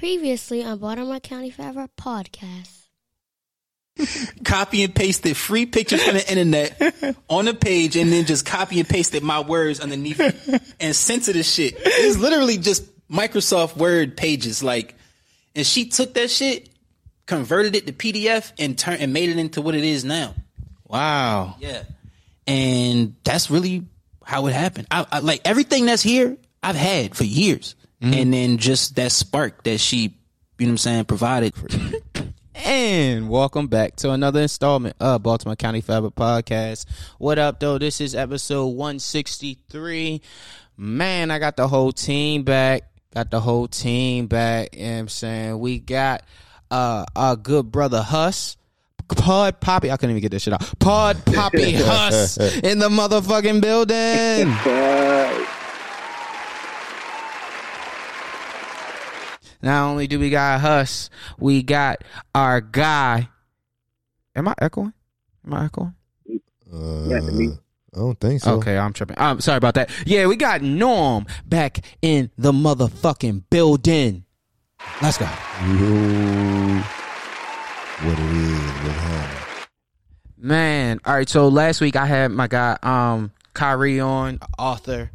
Previously on Baltimore County Forever podcast. copy and pasted free pictures from the internet on the page and then just copy and pasted my words underneath it and sent to the shit. It's literally just Microsoft Word pages. Like, and she took that shit, converted it to PDF and turned and made it into what it is now. Wow. Yeah. And that's really how it happened. I, I like everything that's here, I've had for years. And then just that spark that she, you know what I'm saying, provided. And welcome back to another installment of Baltimore County Fabric Podcast. What up, though? This is episode 163. Man, I got the whole team back. Got the whole team back. You know what I'm saying? We got uh our good brother Huss. Pod Poppy, I couldn't even get this shit out. Pod Poppy Huss in the motherfucking building. Not only do we got Huss, we got our guy. Am I echoing? Am I echoing? Uh, Yeah, to me. I don't think so. Okay, I'm tripping. I'm sorry about that. Yeah, we got Norm back in the motherfucking building. Let's go. Yo, what it is, what happened? Man, all right. So last week I had my guy um Kyrie on, author.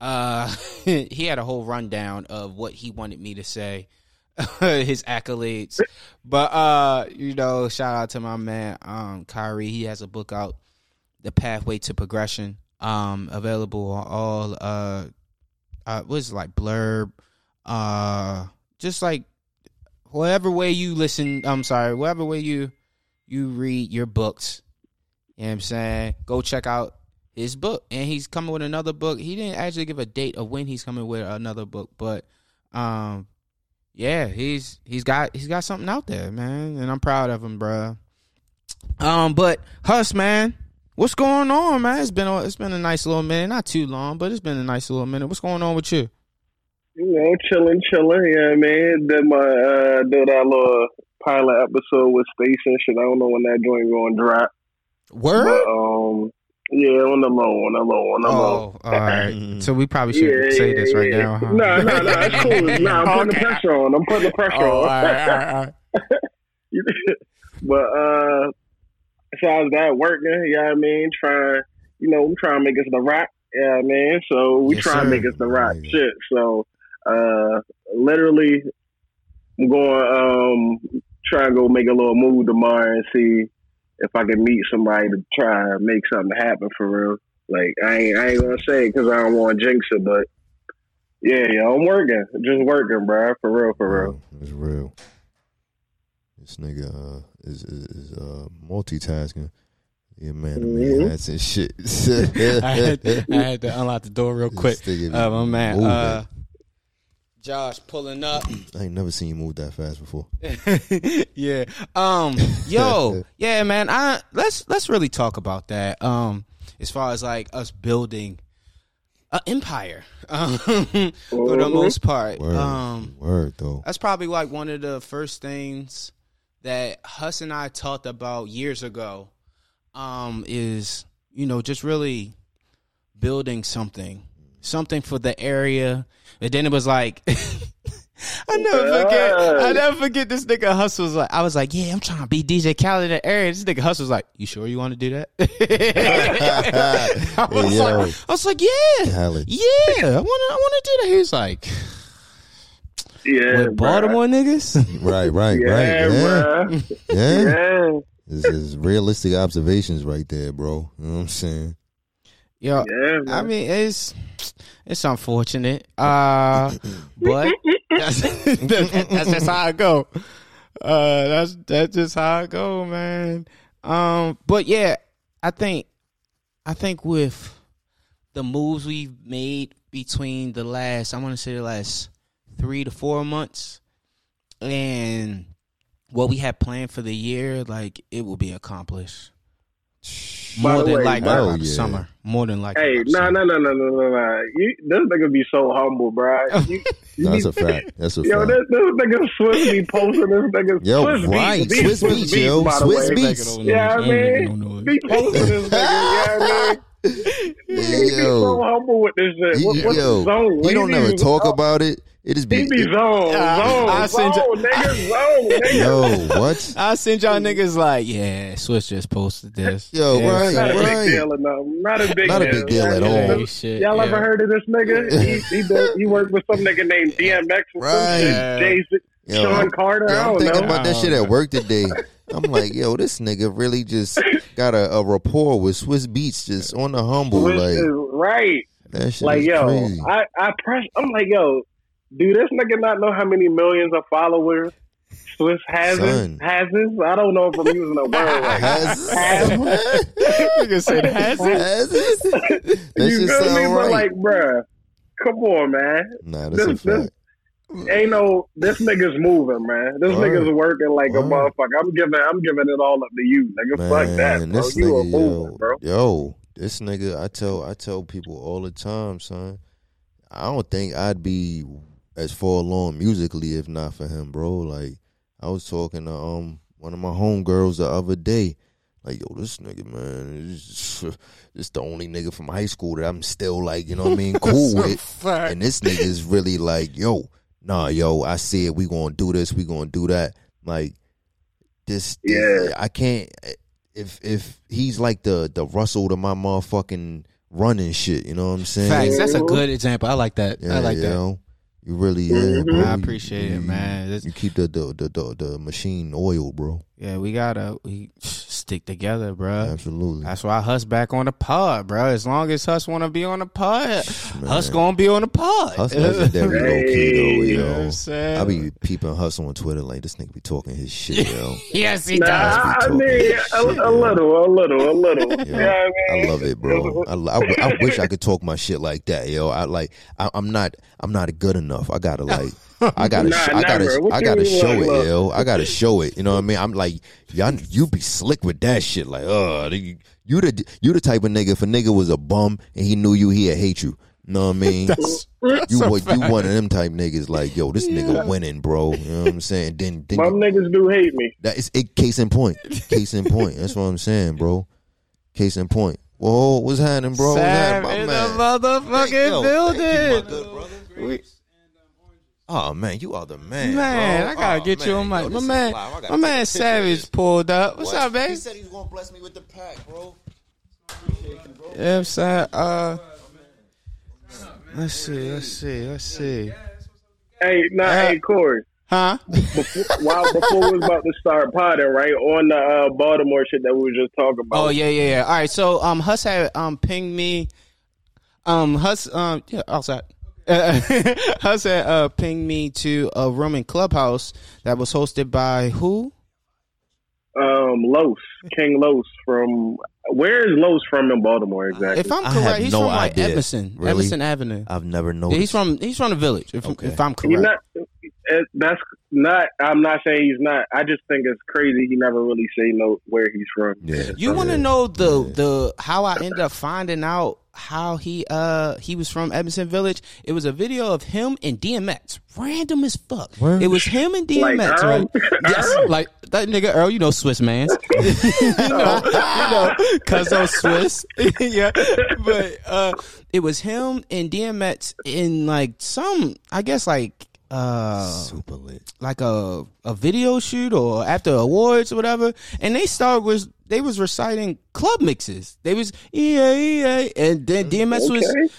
Uh, he had a whole rundown of what he wanted me to say, his accolades. But uh, you know, shout out to my man um Kyrie. He has a book out, The Pathway to Progression. Um, available on all uh, uh, what is like blurb, uh, just like whatever way you listen. I'm sorry, whatever way you you read your books. You know what I'm saying? Go check out his book. And he's coming with another book. He didn't actually give a date of when he's coming with another book, but um yeah, he's he's got he's got something out there, man. And I'm proud of him, bruh. Um, but Huss, man, what's going on, man? It's been a, it's been a nice little minute, not too long, but it's been a nice little minute. What's going on with you? You know, chilling, chilling. Yeah, man. Did my uh, did that little pilot episode with Space and shit. I don't know when that joint going to drop. Word? But um, yeah, on the low, on the low, on the low. Oh, all right. So we probably should say this right now, huh? No, no, no. It's cool. No, I'm putting the pressure on. I'm putting the pressure Oh, on. right, all right, all right. but uh, besides that, working. you Yeah, I mean, trying. You know, we trying to make us the rock. Yeah, I mean, so we Yes, trying to make us the rock. Yeah. Shit. So, uh, literally, I'm going um try and go make a little move tomorrow and see if I can meet somebody to try and make something happen for real. Like I ain't I ain't gonna say it because I don't want to jinx it, but yeah, yeah, I'm working, just working, bro, for real, for real. It's real. This nigga uh, is, is, is uh, multitasking. Yeah, man, the Mhm. man hats and shit. I, had to, I had to unlock the door real quick. This Uh, my man, uh, Josh pulling up. I ain't never seen you move that fast before. yeah. Um. Yo. yeah, man. I let's let's really talk about that. Um. As far as like us building an empire, um, for the Mhm. most part. Word, Um. word though. That's probably like one of the first things that Huss and I talked about years ago. Um, is you know just really building something, something for the area, and then it was like. I never forget. I never forget this nigga Huss was like, I was like, yeah, I'm trying to be DJ Khaled in the area. This nigga Huss was like, you sure you want to do that? I, was yo. like, I was like, yeah, Khaled. yeah, I want to, I want to do that. He was like, Yeah, with bruh. Baltimore niggas. Right, right, Yeah, right. Yeah, yeah. Yeah, This is realistic observations right there, bro. You know what I'm saying? Yo, yeah. I mean, it's it's unfortunate, uh, but that's, that's just how I go. Uh, that's that's just how I go, man. Um, but yeah, I think I think with the moves we've made between the last, I want to say the last three to four months, and what we had planned for the year, like it will be accomplished. By More the than way, likely hell yeah. summer. More than likely. Hey, by the no, summer. no, no, no, no, no, no. You, this nigga be so humble, bro. You, you No, that's a fact. That's a Yo, fact. this, this nigga Swizz be posting this nigga Yo, Swizz right. Beatz. Swizz Swizz Beatz, yo. by the Swizz way. Beatz. Yeah, I mean, be posting this nigga. Yeah, I mean, he be Yo. so humble with this shit. What, He, what's yo, his zone? he don't Lazy never talk about it. It just He be. be it- zone, Uh, I zone, send zone, you- nigga, zone, nigga. yo, what? I send y'all niggas like, yeah, Swizz just posted this. Yo, yeah, right, Not a big deal enough. Not a big Not a big deal at Y'all- Hey, shit, Y'all yeah. ever heard of this nigga? He he, did, he worked with some nigga named DMX or Right. some Yeah. shit. Jason, Yo, Shawn I'm- Carter. Yo, I I'm don't thinking know. about that shit at work today. I'm like, yo, this nigga really just got a, a rapport with Swizz Beatz just on the humble. Which Like is right. that shit Like is yo, crazy. I I press. I'm like yo, do this nigga not know how many millions of followers Swizz has? Son. Has I don't know if I'm using a word. Like, Has has Nigga said has it. Has it? That you shit feel me? sound But like, bruh, come on, man. Nah, that's a this- this- fact. Ain't no this nigga's moving, man. This Word. nigga's working like a motherfucker. I'm giving I'm giving it all up to you, nigga. Fuck that, bro. this You a nigga, mover, yo, bro. yo, this nigga, I tell, I tell people all the time, son. I don't think I'd be as far along musically if not for him, bro. Like I was talking to um one of my homegirls the other day. Like, yo, this nigga, man, is this the only nigga from high school that I'm still like, you know what I mean, cool with. And this nigga is really like, yo, nah, yo, I see it. We gonna do this. We gonna do that. Like this. this- Yeah. I can't. If if he's like the the Russell to my motherfucking running shit, you know what I'm saying? Facts. That's a good example. I like that. Yeah, I like you that. know? You really, yeah, Mhm. bro. I You- appreciate it, man. This- You keep the the, the the the machine oil, bro. Yeah, we gotta we stick together, bro. Absolutely. That's why Hus back on the pod, bro. As long as Hus want to be on the pod, Man. Hus gonna be on the pod. Huss legendary low key though, You know what yo. I'm saying? I be peeping Huss on Twitter like this nigga be talking his shit, yo. yes, he Nah, does. I mean, this a, shit, a little, a little, a little. Yo, You know I mean? I love it, bro. I, I, I wish I could talk my shit like that, yo. I like. I, I'm not. I'm not good enough. I gotta like. I gotta. Nah, sh- I gotta. I gotta show it, look? yo. I gotta show it. You know what I mean? I'm like, y'all. You be slick with that shit. Like, uh, you you the you the type of nigga. If a nigga was a bum and he knew you, he'd hate you. You know what I mean? That's, you that's a wa- you one of them type niggas. Like, yo, this nigga winning, bro. You know what I'm saying? Then then Some niggas do hate me. that is it. Case in point. Case in point. That's what I'm saying, bro. Case in point. Whoa, what's happening, bro? What's Sam happening, in my the man? motherfucking Yo, thank you, my building. good brother. We- Oh man, you are the man, Man, bro. I gotta Oh, get you on my Yo, my man. live. My man a picture of Savage pulled up. What's What? up, baby? He said he was gonna bless me with the pack, bro. Yeah, I'm saying. Uh, let's see, let's see, let's see. Hey, nah, Uh, hey, Corey. Huh? Before, while before we was about to start potting, right on the uh, Baltimore shit that we were just talking about. Oh yeah, yeah, yeah. All right, so um, Hus had um pinged me. Um, Hus um yeah outside. Uh, Hus had uh pinged me to a room in Clubhouse that was hosted by who? Um, Los King Los from where is Los from in Baltimore exactly? If I'm correct, he's no from like idea. Edmondson, Really? Edmondson Avenue. I've never Yeah, he's from he's from the village. If, Okay. if I'm He's correct. Not. It, that's not. I'm not saying he's not. I just think it's crazy. He never really say no where he's from. Yeah. You want to know the Yeah. the how I ended up finding out how he uh he was from Edmondson Village? It was a video of him and DMX, random as fuck. Word? It was him and DMX, Like right? Earl? Yes, Earl? like that nigga Earl. You know Swizz man, you know, you know, cause those Swizz, yeah. But uh, it was him and DMX in like some, I guess like uh super lit. like a a video shoot or after awards or whatever, and they started was they was reciting club mixes. They was yeah yeah, and then DMX was Okay.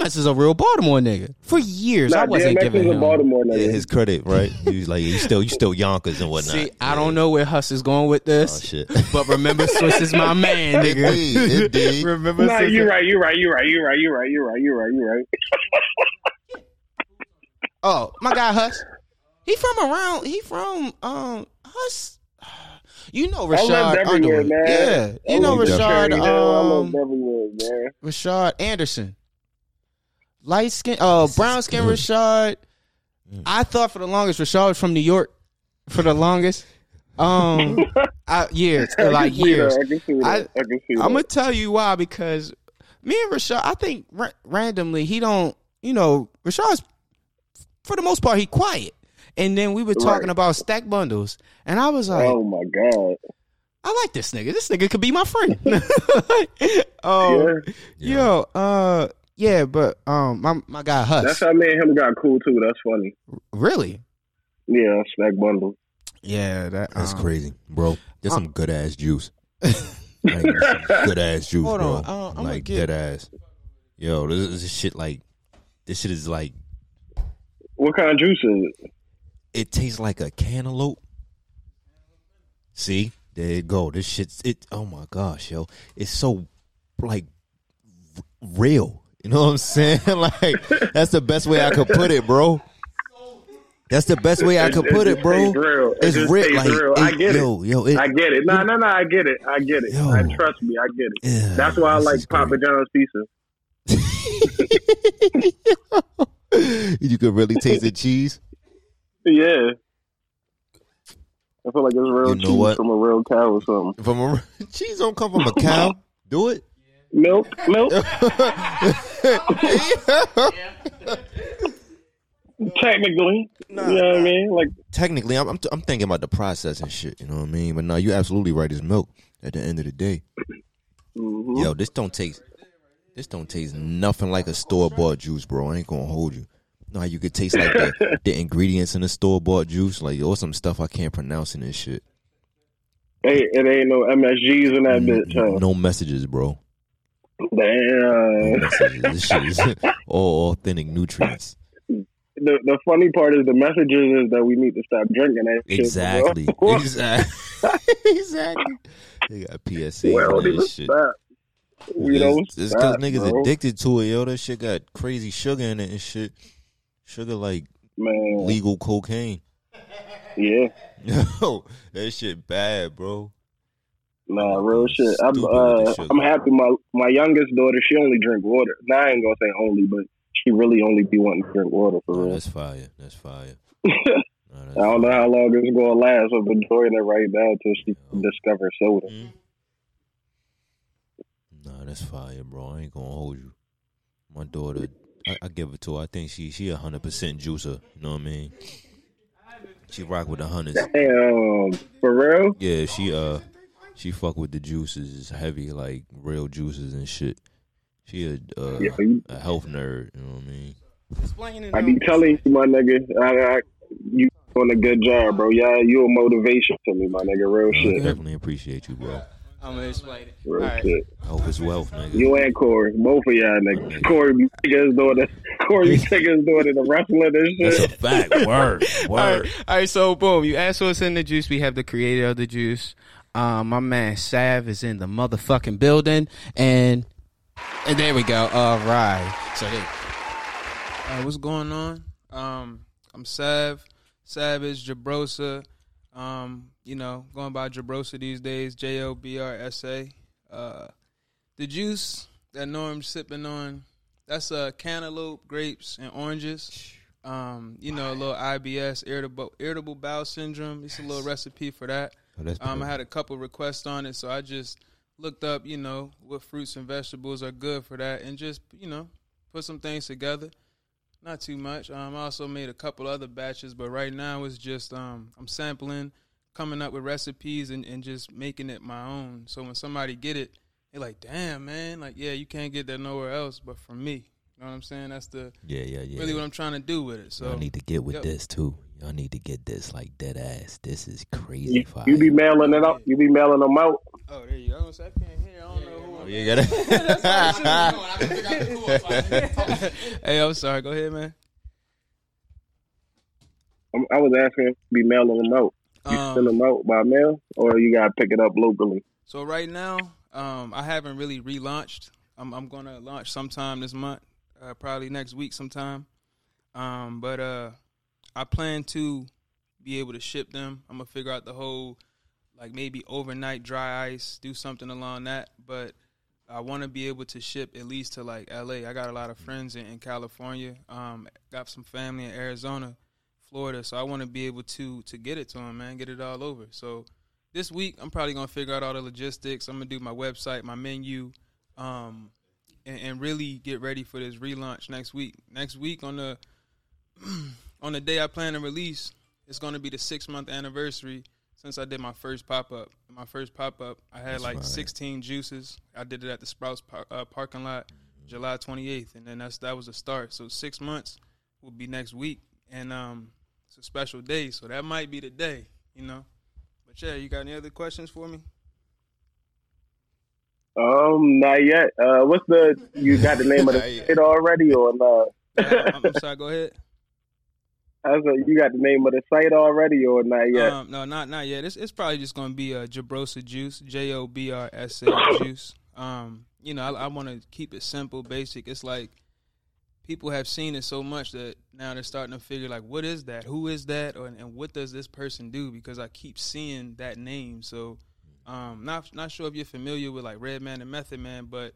DMX is a real Baltimore nigga for years. Nah, I wasn't DMX giving is a him. Baltimore nigga. Yeah, his credit, right? He was like, you still, you still Yonkers and whatnot. See, I don't know where Huss is going with Oh this, shit. but remember, Swizz is my man, nigga. Indeed, indeed. remember, Nah, Swizz- you right. You right. You right. You right. You right. You right. You right. You right. Oh, my guy Huss. He from around. He from um Huss. You know I lived Rashad Underwood. man. Yeah, you I know lived Rashad. everywhere, Um, lived everywhere, man. Rashad Anderson. Light skin, uh, brown skin good. Rashad. I thought for the longest Rashad was from New York. For the longest, um, I, years, I can like see years. that. I can see that. I- I, can see I'm gonna tell you why because me and Rashad, I think ra- randomly he don't, you know, Rashad's for the most part he quiet. And then we were talking Right. about stack bundles, and I was like, oh my god. I like this nigga. This nigga could be my friend. um, Yeah. Yo, uh, Yeah, but um, my my guy Huss. That's how me and him got cool too. That's funny. really? Yeah, stack bundle. Yeah, that That's um, crazy, bro. There's some good ass juice. like, good ass juice, Hold bro. on, I- I'm gonna like get- dead ass. Yo, this is shit like this shit is like What kind of juice is it? it tastes like a cantaloupe. See, there you go. This shit's it. Oh my gosh, yo, it's so like r- real. You know what I'm saying? like that's the best way I could put it, bro. That's the best way I could put it, just bro. real. It It's real. Like, real. I it- get it. yo, yo, it, I get it. No, no, no. I get it. I get it. Yo. I trust me. I get it. Yeah, That's why I like Papa great. John's pizza. you could really taste the cheese. Yeah. I feel like it's real You know cheese what? from a real cow or something. From a cheese don't come from a cow. Do it. Milk, milk. Technically, you know what I mean. Like, Technically, I'm I'm, I'm thinking about the process and shit. You know what I mean? But no, you're absolutely right. It's milk. At the end of the day, mhm. yo, this don't taste. This don't taste nothing like a store bought juice, bro. I ain't gonna hold you. No, you could taste like the, the ingredients in the store bought juice, like or some stuff I can't pronounce in this shit. hey, it ain't no MSGs in that bitch. Huh? No messages, bro. No Damn. messages. this shit is all authentic nutrients. The the funny part is the messages is that we need to stop drinking that shit. Exactly. bro. exactly. exactly. They got PSA well, this shit. stop. We don't It's because niggas bro. addicted to it, yo. That shit got crazy sugar in it and shit. Sugar like Man, legal cocaine. yeah. Yo, that shit bad, bro. Nah, real shit. I'm Stupid with the uh. I'm happy. My my youngest daughter, she only drink water. Now I ain't gonna say only, but she really only be wanting to drink water for real. that's fire. That's fire. I that's don't know how long it's gonna last. I'm enjoying it right now till she discovers soda. Mm. Nah, that's fire, bro. I ain't gonna hold you. My daughter, I, I give it to her. I think she she a hundred percent juicer. You know what I mean? She rock with the hundreds. Damn, for real? Yeah, she uh she fuck with the juices. It's heavy, like real juices and shit. She a uh, Yeah, you- a health nerd. You know what I mean? Explaining. I be telling you, my nigga, I, I, you doing a good job, bro. Yeah, you a motivation to me, my nigga. Real I shit. definitely appreciate you, bro. I'm gonna explain it. Real All right. shit. Health is wealth, nigga. You and Corey, both of y'all niggas. Corey be taking his daughter. Corey be taking his daughter to wrestling and shit. That's a fact. Word. All Word. right, all right. So boom, you asked what's in the juice. We have the creator of the juice. Um, my man Sav is in the motherfucking building, and and there we go. All right. So there. Uh, what's going on? Um, I'm Sav, Savage Jabrosa. Um, you know, going by Jabrosa these days, J O B R S A. Uh, the juice that Norm's sipping on, that's uh, cantaloupe, grapes, and oranges. Um, you know, a little IBS, irritable irritable bowel syndrome. It's a little recipe for that. Oh, Um, I had a couple requests on it, so I just looked up, you know, what fruits and vegetables are good for that, and just you know, put some things together. Not too much. Um, I also made a couple other batches, but right now it's just um, I'm sampling, coming up with recipes, and, and just making it my own. So when somebody get it, they're like, "Damn, man! Like, yeah, you can't get that nowhere else, but from me." You know what I'm saying? That's the yeah, yeah, yeah. really what I'm trying to do with it. So Y'all need to get with Yep. this too. Y'all need to get this like dead ass. This is crazy You, fire. you be mailing it up. You be mailing them out. oh, there you go. I was gonna say, I can't hear. I don't know who. Oh, you got it. hey, I'm sorry. Go ahead, man. I'm, I was asking, if you be mailing them out. You Um, send them out by mail, or you gotta pick it up locally. So right now, um, I haven't really relaunched. I'm, I'm gonna launch sometime this month, uh, probably next week sometime. Um, but uh, I plan to be able to ship them. I'm gonna figure out the whole, like maybe overnight dry ice, do something along that. But I want to be able to ship at least to like L.A. I got a lot of friends in, in California. Um, got some family in Arizona, Florida. So I want to be able to to get it to them, man. Get it all over. So this week I'm probably gonna figure out all the logistics. I'm gonna do my website, my menu, um, and, and really get ready for this relaunch next week. Next week on the on the day I plan to release, it's gonna be the six month anniversary since I did my first pop up. My first pop up, I had That's like right. 16 juices. I did it at the Sprouts par- uh, parking lot. July 28th, and then that's that was the start. So six months will be next week, and um, it's a special day, so that might be the day, you know. But yeah, you got any other questions for me? Um, not yet. Uh, what's the? You got the name of the Not already, or not? Uh, I'm, I'm sorry. Go ahead. Was like, you got the name of the site already, or not yet? Um, no, not not yet. It's it's probably just gonna be a Jabrosa Juice, J O B R S A Juice. Um, you know, I, I want to keep it simple, basic. It's like people have seen it so much that now they're starting to figure like, what is that? Who is that? Or, and what does this person do? Because I keep seeing that name. So, um, not not sure if you're familiar with like Redman and Method Man, but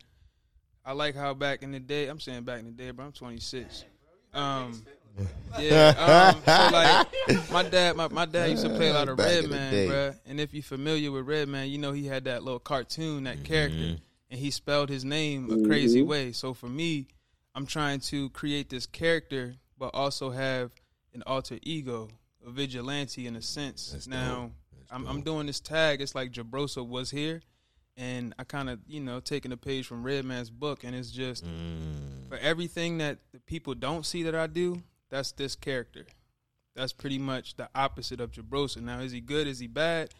I like how back in the day, I'm saying back in the day, but I'm 26. Um, yeah. Um, so like, my dad, my, my dad used to play a lot of Back the Redman, day. And if you're familiar with Redman, you know he had that little cartoon, that character, and he spelled his name a crazy way. So for me, I'm trying to create this character, but also have an alter ego, a vigilante in a sense. That's now, I'm, I'm doing this tag. It's like Jabrosa was here, and I kind of, you know, taking a page from Redman's book, and it's just Mm. for everything that the people don't see that I do, that's this character. That's pretty much the opposite of Jabrosa. Now, is he good? Is he bad?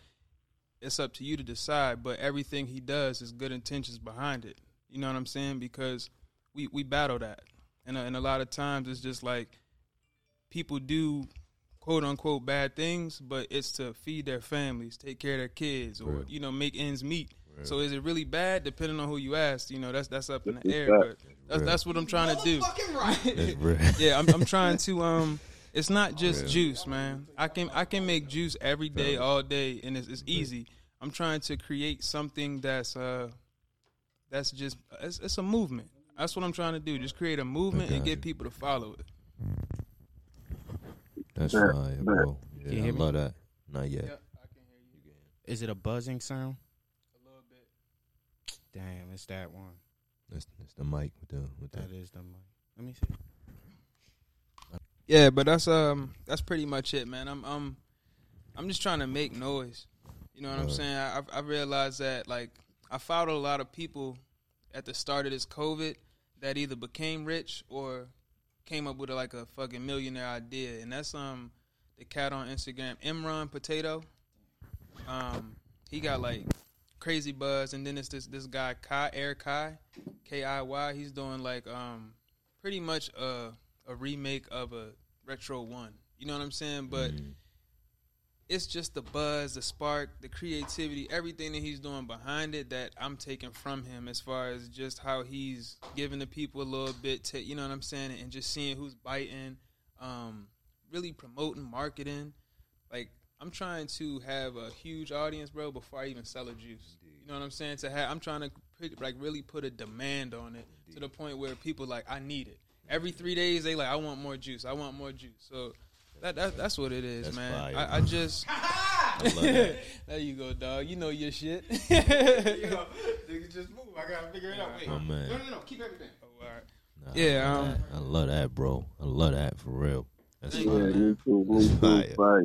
It's up to you to decide. But everything he does is good intentions behind it. You know what I'm saying? Because we we battle that, and uh, and a lot of times it's just like people do quote unquote bad things, but it's to feed their families, take care of their kids, or Real. you know make ends meet. So is it really bad? Depending on who you ask, you know that's that's up in the air. But that's that's what I'm trying to do. That's real. Yeah, I'm I'm trying to um. It's not just juice, man. I can I can make juice every day, all day, and it's, it's easy. I'm trying to create something that's uh that's just it's, it's a movement. That's what I'm trying to do. Just create a movement and get you. people to follow it. That's Bet, fire, bet. bro. Can you Yeah, I hear me? love that. Not yet. I can hear you Is it a buzzing sound? A little bit. Damn, it's that one. That's, that's the mic with the with That the. the mic. Let me see. Yeah, but that's um that's pretty much it, man. I'm I'm I'm just trying to make noise. You know what I'm Right. saying? I I realized that like I followed a lot of people at the start of this COVID that either became rich or came up with like a fucking millionaire idea, and that's um the cat on Instagram, Imran Potato. Um, he got like crazy buzz, and then it's this this guy Kai Air Kai, K I Y. He's doing like um pretty much a a remake of a retro one. You know what I'm saying? But Mm. it's just the buzz, the spark, the creativity, everything that he's doing behind it that I'm taking from him as far as just how he's giving the people a little bit to, you know what I'm saying, and just seeing who's biting, um, really promoting, marketing. Like I'm trying to have a huge audience, bro, before I even sell a juice. You know what I'm saying? To have, I'm trying to pretty, like really put a demand on it to the point where people like I need it. Every three days they like I want more juice. I want more juice. So that, that that's what it is, That's man. fire, I, I just I there you go, dog. You know your shit. Nigga, just move. I gotta figure it out. Wait. My man. No, no, no. Keep everything. Oh, all right. Nah, Yeah, I love, um, that. I love that, bro. I love that for real. That's Thank Yeah, you, fire. man. me too. Too. Fire.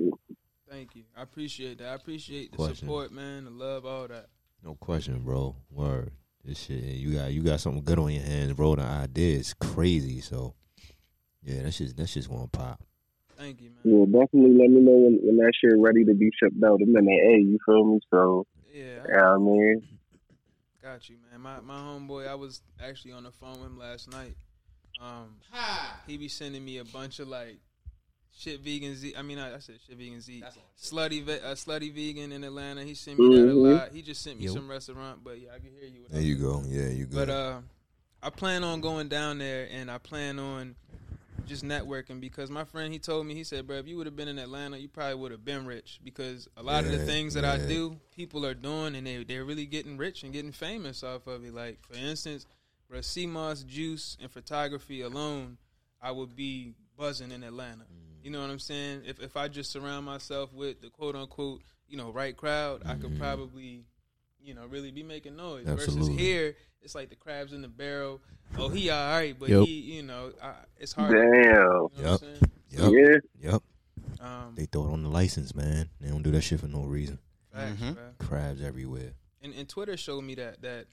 Fire. Thank you. I appreciate that. I appreciate the Question. support, man. The love, all that. No question, bro. Word. This shit, you got you got something good on your hands, bro. The idea is crazy. So, yeah, that's just that's just one pop. Thank you, man. Yeah, definitely let me know when, when that shit ready to be shipped out. I'm in the A, you feel me? So, Yeah, yeah, I mean, got you, man. My my homeboy, I was actually on the phone with him last night. Um, he be sending me a bunch of like shit vegan Z. I mean, I, I said shit vegan Z. Slutty, ve- uh, slutty vegan in Atlanta. He sent me that a Mhm. lot. He just sent me Yo. some restaurant, but yeah, I can hear you. There you go. Yeah, you go. But uh, I plan on going down there, and I plan on just networking because my friend he told me he said, bro, if you would have been in Atlanta, you probably would have been rich because a lot of the things that I do, people are doing, and they they're really getting rich and getting famous off of it. Like for instance, bro, sea moss juice and photography alone, I would be buzzing in Atlanta. Mm. You know what I'm saying? If if I just surround myself with the quote unquote, you know, right crowd, I could Mhm. probably, you know, really be making noise. Absolutely. Versus here, it's like the crabs in the barrel. Oh, he all right, but Yep. he, you know, I, it's hard. damn. You know what I'm Yep. Yep. Yeah. Yep. Um, They throw it on the license, man. They don't do that shit for no reason. facts, Mhm. Crabs everywhere. And and Twitter showed me that that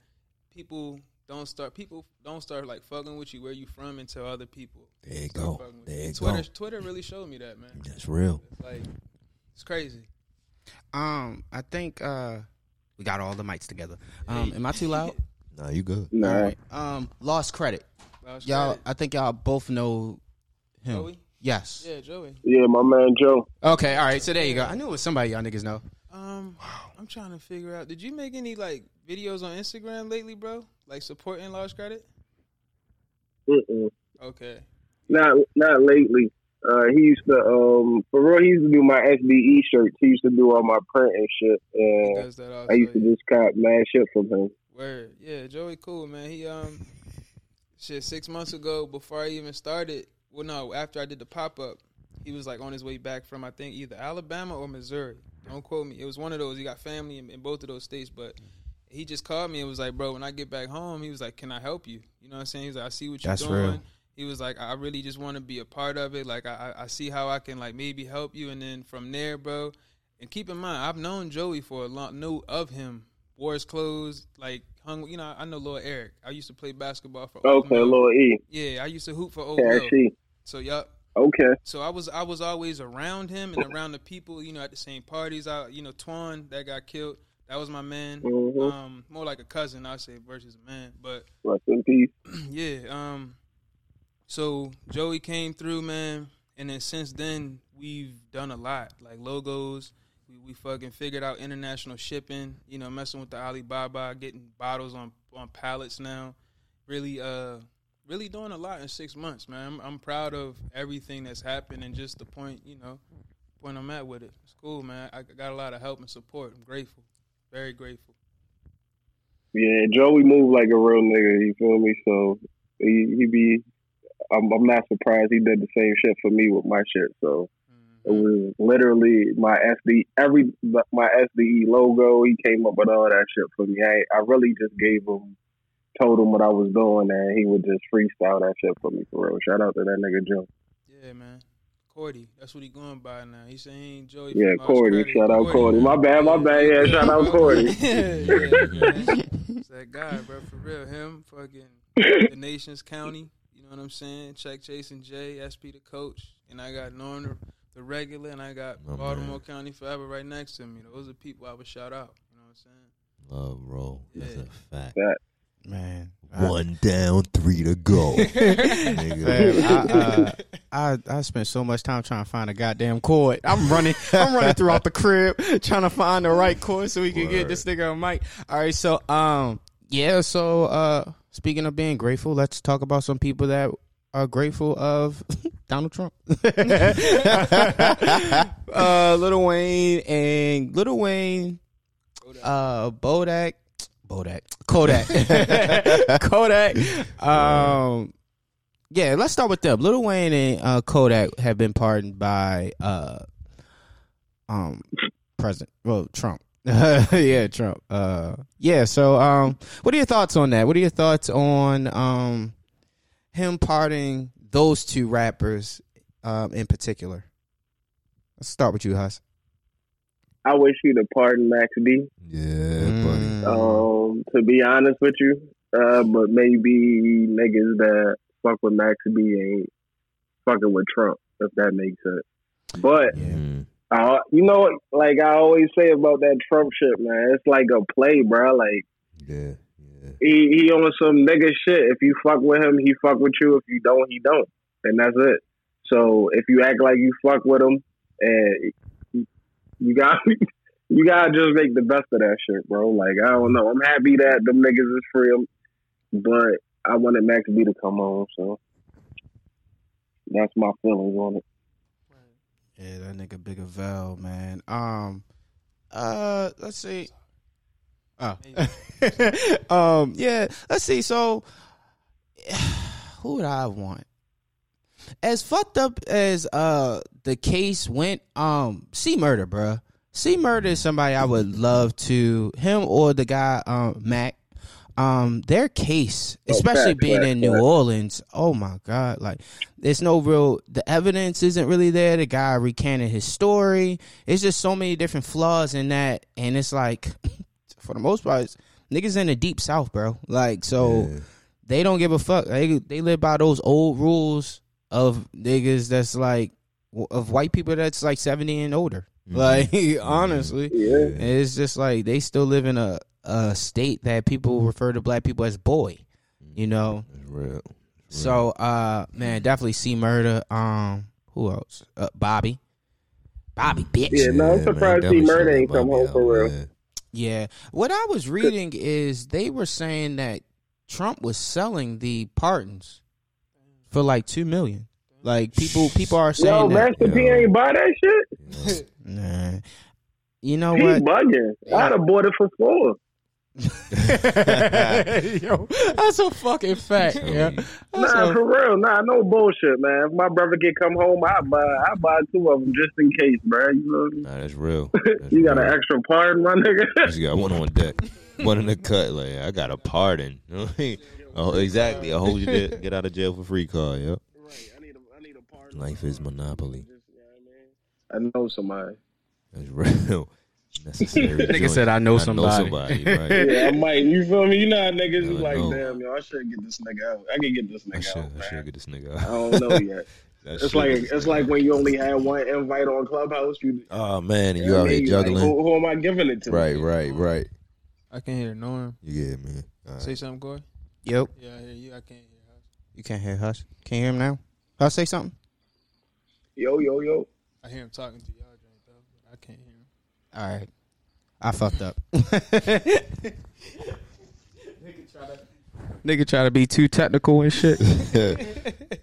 people don't start people don't start like fucking with you where you from until other people. There you go. There you Twitter, go. Twitter really showed me that, man. That's real. Like it's crazy. Um, I think uh, we got all the mics together. Um, am I too loud? Nah, you good. Nah. All right. Um, lost credit. Lost Y'all, credit. I think y'all both know him. Joey? Yes. Yeah, Joey. Yeah, my man Joe. Okay. All right. So there you go. I knew it was somebody y'all niggas know. Um, I'm trying to figure out. Did you make any like videos on Instagram lately, bro? Like supporting Large Credit? Mm-mm. Okay. Not not lately. Uh, he used to um for real. He used to do my SBE shirts. He used to do all my print and shit. And does that also. I used to yeah. just cop mad shit from him. Word. Yeah, Joey cool, man. He um shit six months ago before I even started well no, after I did the pop up, he was like on his way back from I think either Alabama or Missouri. Don't quote me. It was one of those. He got family in, in both of those states, but he just called me and was like, Bro, when I get back home, he was like, Can I help you? You know what I'm saying? He's like, I see what you're That's doing. real. He was like, I really just want to be a part of it. Like I, I I see how I can like maybe help you and then from there, bro. And keep in mind, I've known Joey for a long knew of him. Wore his clothes, like hung you know, I know Lil Eric. I used to play basketball for Old Okay, Mill. Lil E. Yeah, I used to hoop for Old Mill. Cashy. So yup. Okay. So I was I was always around him and around the people, you know, at the same parties. I you know, Twan that got killed, that was my man. Mhm. Um, more like a cousin, I say, versus a man. But Rest in peace. yeah, um so Joey came through, man, and then since then we've done a lot. Like logos, we, we fucking figured out international shipping, you know, messing with the Alibaba, getting bottles on on pallets now. Really uh really doing a lot in 6 months, man. I'm, I'm proud of everything that's happened and just the point, you know, point I'm at with it. It's cool, man. I got a lot of help and support. I'm grateful. Very grateful. Yeah, Joey moved like a real nigga. You feel me? So he he be. I'm, I'm not surprised he did the same shit for me with my shit. So it Mhm. was literally my SD every my SDE logo. He came up with all that shit for me. I I really just gave him, told him what I was doing, and he would just freestyle that shit for me for real. Shout out to that nigga Joe. Yeah, man. Cordy, that's what he going by now. He saying he ain't Joey. Yeah, from Cordy. Credit. Shout out Cordy. My bad, my bad. Yeah, shout out Cordy. yeah, yeah, man. It's that guy, bro. For real, him, fucking the Nations County. You know what I'm saying? Check Jason J, SP the coach, and I got Norm the, the regular, and I got My Baltimore County Forever right next to me. Those are people I would shout out. You know what I'm saying? Love, bro. That's a fact. Man. I- One down, three to go. Nigga. Man, I, uh, I I spent so much time trying to find a goddamn chord. I'm running, I'm running throughout the crib trying to find the right chord so we can get this nigga a mic. All right, so um, yeah. So uh, speaking of being grateful, let's talk about some people that are grateful of Donald Trump, uh, Lil Wayne, and Lil Wayne, uh, Bodak, Bodak, Kodak, Kodak. Um, yeah, let's start with them. Lil Wayne and uh, Kodak have been pardoned by uh, um, President, well, Trump. yeah, Trump. Uh, yeah. So, um, what are your thoughts on that? What are your thoughts on um, him pardoning those two rappers um, in particular? Let's start with you, Huss. I wish he'd have pardoned Max B. Yeah, buddy. Mm. Um, to be honest with you, uh, but maybe niggas that fuck with Max B ain't fucking with Trump, if that makes sense. But Yeah. You know, what, like I always say about that Trump shit, man, it's like a play, bro. Like Yeah, yeah. he he on some nigga shit. If you fuck with him, he fuck with you. If you don't, he don't, and that's it. So if you act like you fuck with him, and you got you gotta just make the best of that shit, bro. Like I don't know. I'm happy that them niggas is free, but I wanted Max B to come on, so that's my feelings on it. Yeah, that nigga Bigger Vel, man. Um, uh, let's see. Oh, um, yeah. Let's see. So, who would I want? As fucked up as uh the case went, um, C Murder, bruh. C Murder is somebody I would love to him or the guy um Mac. Um, their case, Oh, especially facts, being in New. Orleans. Oh my god, like there's no real the evidence isn't really there. The guy recanted his story. It's just so many different flaws in that, and it's like for the most part, niggas in the deep south, bro. Like so, Yeah. they don't give a fuck. They they live by those old rules of niggas that's like of white people that's like seventy and older. Mhm. Like honestly, Yeah. it's just like they still live in a a state that people refer to black people as boy. You know, It's real. so uh man, definitely C Murder. Um, who else? Uh, Bobby. Bobby, bitch. Yeah, no, I'm man, surprised definitely C Murder ain't out come Bobby home for real. man. Yeah. What I was reading is they were saying that Trump was selling the pardons for like two million. Like people, people are saying Yo, that. Master P Yo. ain't buy that shit. Nah. You know He what? bugging. I'd have bought it for four. Yo, that's a fucking fact. Yeah. Nah, a- for real. Nah, no bullshit, man. If my brother can come home, I buy, I buy two of them just in case, bro. You know, Nah, that's real. That's you got real. an extra pardon, my nigga. you got one on deck, one in the cut. Like I got a pardon. You know what I mean? Oh, exactly. I hold you there, get out of jail for free card. Yep. Right. I need a, I need a pardon. Life is monopoly. I know somebody. That's real. Necessary. Nigga joint. said, "I know I somebody." Know somebody right? Yeah, I might. You feel me? You know how niggas is like, know. damn, yo, I should get this nigga out. I can get this I nigga should. out, I man. should get this nigga out. I don't know yet. It's like it's like when you only had one invite on Clubhouse. You, Oh man, you you out here what I mean? Like, juggling. who, who am I giving it to? Right, right, right. I can hear Norm. Yeah, man. All Say something, Corey. Yep. Yeah, I hear you. I can't hear. Huss. You can't hear Huss. Can you hear him now? Huss, say something. Yo, yo, yo. I hear him talking to y'all, drink though. But I can't hear him. All right. I fucked up. Nigga try to be too technical and shit.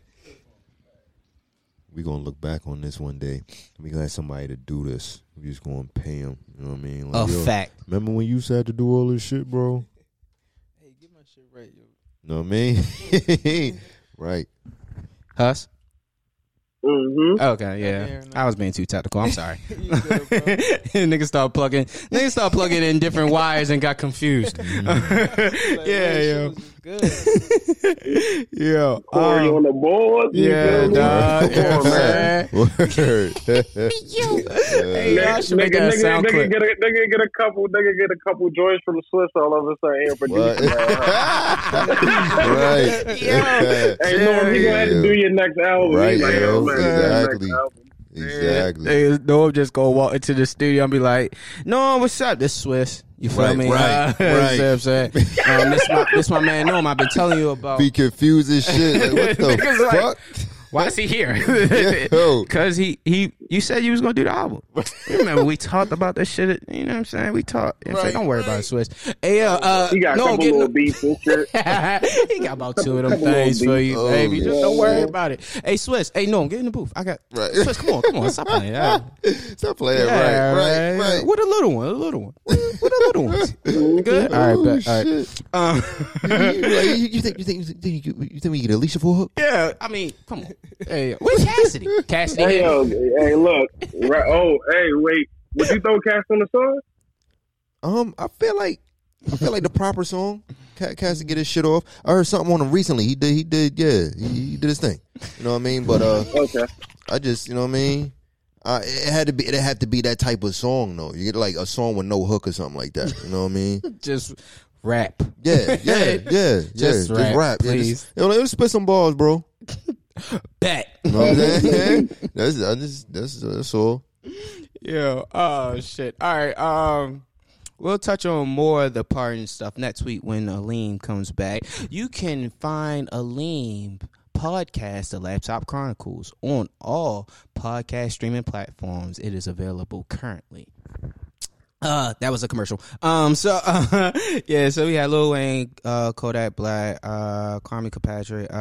we gonna look back on this one day. We gonna have somebody to do this. We just gonna pay him. You know what I mean? Like, A yo, fact. Remember when you used to have to do all this shit, bro? Hey, get my shit right, yo. Know what I mean? right. Huss. Mm-hmm. Okay, yeah. hear. I was being too technical. I'm sorry. You good, niggas start plugging. Niggas start plugging in different wires and got confused. Like, yeah, man, yo. shit was Good. Yeah. Corey um, on the board. yeah, dog. Come on, man. man. Word. Hey, y'all should make nigga, that nigga, sound nigga, clip. get a, nigga get a couple, nigga get a couple joints from Swizz all of a sudden here What? producing. right. hey, Norm, you gonna have to do your next album. Right, like, yo, exactly. exactly. They no just go walk into the studio and be like, "No, what's up? This Swizz." You feel Right, me? right, Uh, right. you know what I'm saying? Um, this my this my man Norm. I've been telling you about. Be confused as shit. Like, what the Niggas like- fuck? Why is he here? Cause he he you said you was gonna do the album. Remember we talked about this shit. You know what I'm saying? We talked. You know what I'm saying? Don't worry about it, Swizz. Hey, uh, uh, He got a no, couple little no- beats and shit. he got about two of them things for you, Oh, baby. Just don't worry about it. Hey, Swizz. Hey, no, get in the booth. I got Right. Swizz. Come on, come on. Stop playing. Yeah. Stop playing. Yeah, right, right, right. What a little one, a little one. What a little one. Good. All right, Oh, bet. All right. Um, you, you, you think you think you think you, you think we get Alicia for a hook? yeah, I mean, come on. Hey, where's Cassidy? Cassidy. Hey, yo, hey, look. Right, oh, hey, wait. Would you throw Cast on the song? Um, I feel like I feel like the proper song. Cat Cass to get his shit off. I heard something on him recently. He did. He did. Yeah, he, he did his thing. You know what I mean? But uh, Okay. I just, you know what I mean. Uh, it had to be. It had to be that type of song, though. You get like a song with no hook or something like that. You know what I mean? Just rap. Yeah, yeah, yeah. Just yeah. Just rap, rap. Yeah, please. just, you know, let's spit some balls, bro. Bet. You know what I'm saying? that's, just, that's that's all. Yeah. Oh shit. All right. Um, we'll touch on more of the pardon stuff next week when Aleem comes back. You can find Aleem podcast, the Laptop Chronicles, on all podcast streaming platforms. It is available currently. Uh, that was a commercial. Um, so uh, yeah, so we had Lil Wayne, uh, Kodak Black, uh, Kwame Kilpatrick, uh,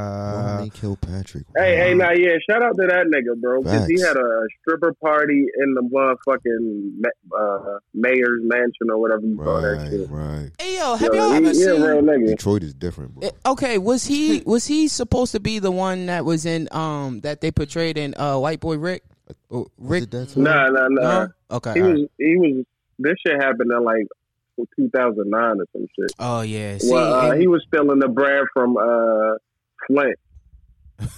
Kwame Kilpatrick. Hey, hey, now, yeah, shout out to that nigga, bro, because he had a stripper party in the motherfucking uh, mayor's mansion or whatever you call that Right, shit. right. Hey yo, have Yo, y'all he, ever he a seen? real nigga. Detroit is different, bro. Eh, Okay, was he was he supposed to be the one that was in um that they portrayed in uh White Boy Rick? Oh, Was Rick? it that time? Nah, nah, nah. No. Okay. He was, right. he was. This shit happened in like 2009 or some shit. Oh yeah. See, well, uh, he was stealing the bread from uh, Flint.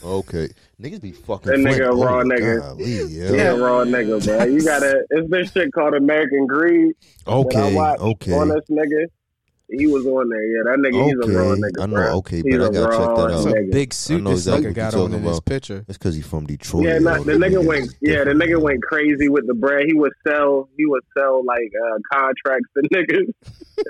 Okay, niggas be fucking. That nigga Flint. raw Oh, nigga. golly, yeah. Yeah, raw nigga, bro. You gotta. It's this shit called American Greed. Okay, okay. On this nigga. He was on there. Yeah, that nigga, he's a raw Okay, nigga. I know, bro. okay, He's but I a gotta check raw that out. It's a nigga. big I suit know this exactly nigga what got you're on in talking this about. picture. It's because he's from Detroit. Yeah, not, the nigga went. Yeah, the nigga went crazy with the bread. He would sell. He would sell like uh, contracts to niggas.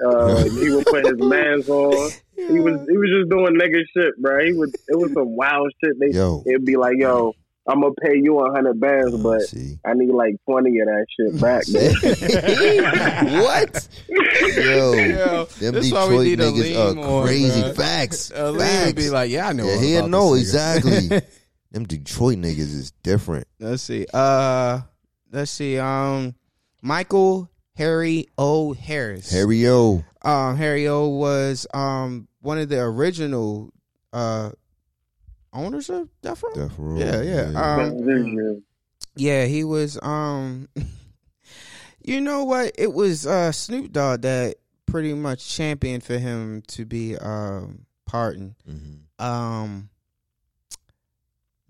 Uh, he would put his mans on. He was he was just doing nigga shit, bro. He was it was some wild shit. They Yo. it'd be like, yo, I'm gonna pay you a hundred bands, Uh, but see. I need like twenty of that shit back. what? Yo, Yo, them this why we Detroit need niggas are on, crazy. bruh. Facts. Lee Facts. be like, "Yeah, I know." yeah, all he about know this exactly. them Detroit niggas is different. let's see. Uh, let's see. Um, Michael Harry O. Harris. Harry O. Um, Harry O. was um one of the original uh owners of Death Row. Death Row. Yeah, yeah. Um, Yeah, he was um you know what? It was uh Snoop Dogg that pretty much championed for him to be um pardoned. Mhm. Um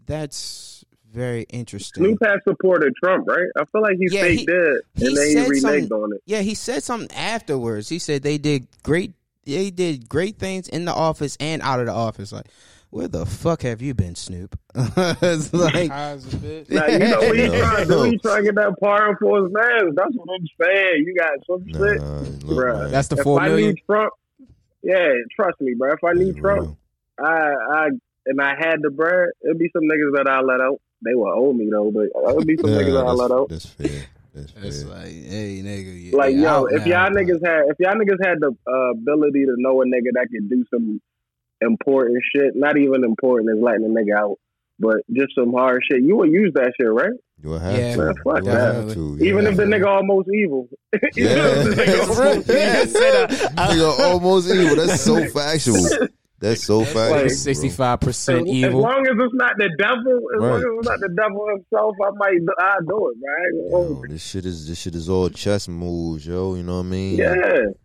that's very interesting. Snoop has supported Trump, right? I feel like he Yeah, faked he- it he and then he said reneged something- on it. Yeah, he said something afterwards. He said they did great they did great things in the office and out of the office. Like, where the fuck have you been, Snoop? it's like High as a bitch. Now you know what he's Yeah. trying to do. He's trying to get that pardon for his man. That's what I'm saying. You got some Nah, shit, look, Bruh. that's the if four I million. need Trump, yeah, trust me, bro. If I need It's Trump. I, I, and I had the bread, it'd be some niggas that I let out. They will owe me though, but it would be some Yeah, niggas that I let out. that's, that's fair. That's fair. It's like, hey nigga, you- Like yo, if y'all but- niggas had, if y'all niggas had the uh, ability to know a nigga that could do some important shit, not even important as letting a nigga out, but just some hard shit, you would use that shit, right? You will have Yeah. to. Man, fuck you that. have to. Even yeah. if the nigga almost evil. Even if the nigga almost Yeah, said, uh, Nigga almost evil. That's so factual. That's so factual. like- sixty-five As, percent as evil. long as it's not the devil, as Right. long as it's not the devil himself, I might I do it, man. Yo, this shit is this shit is all chess moves, yo. You know what I mean? yeah,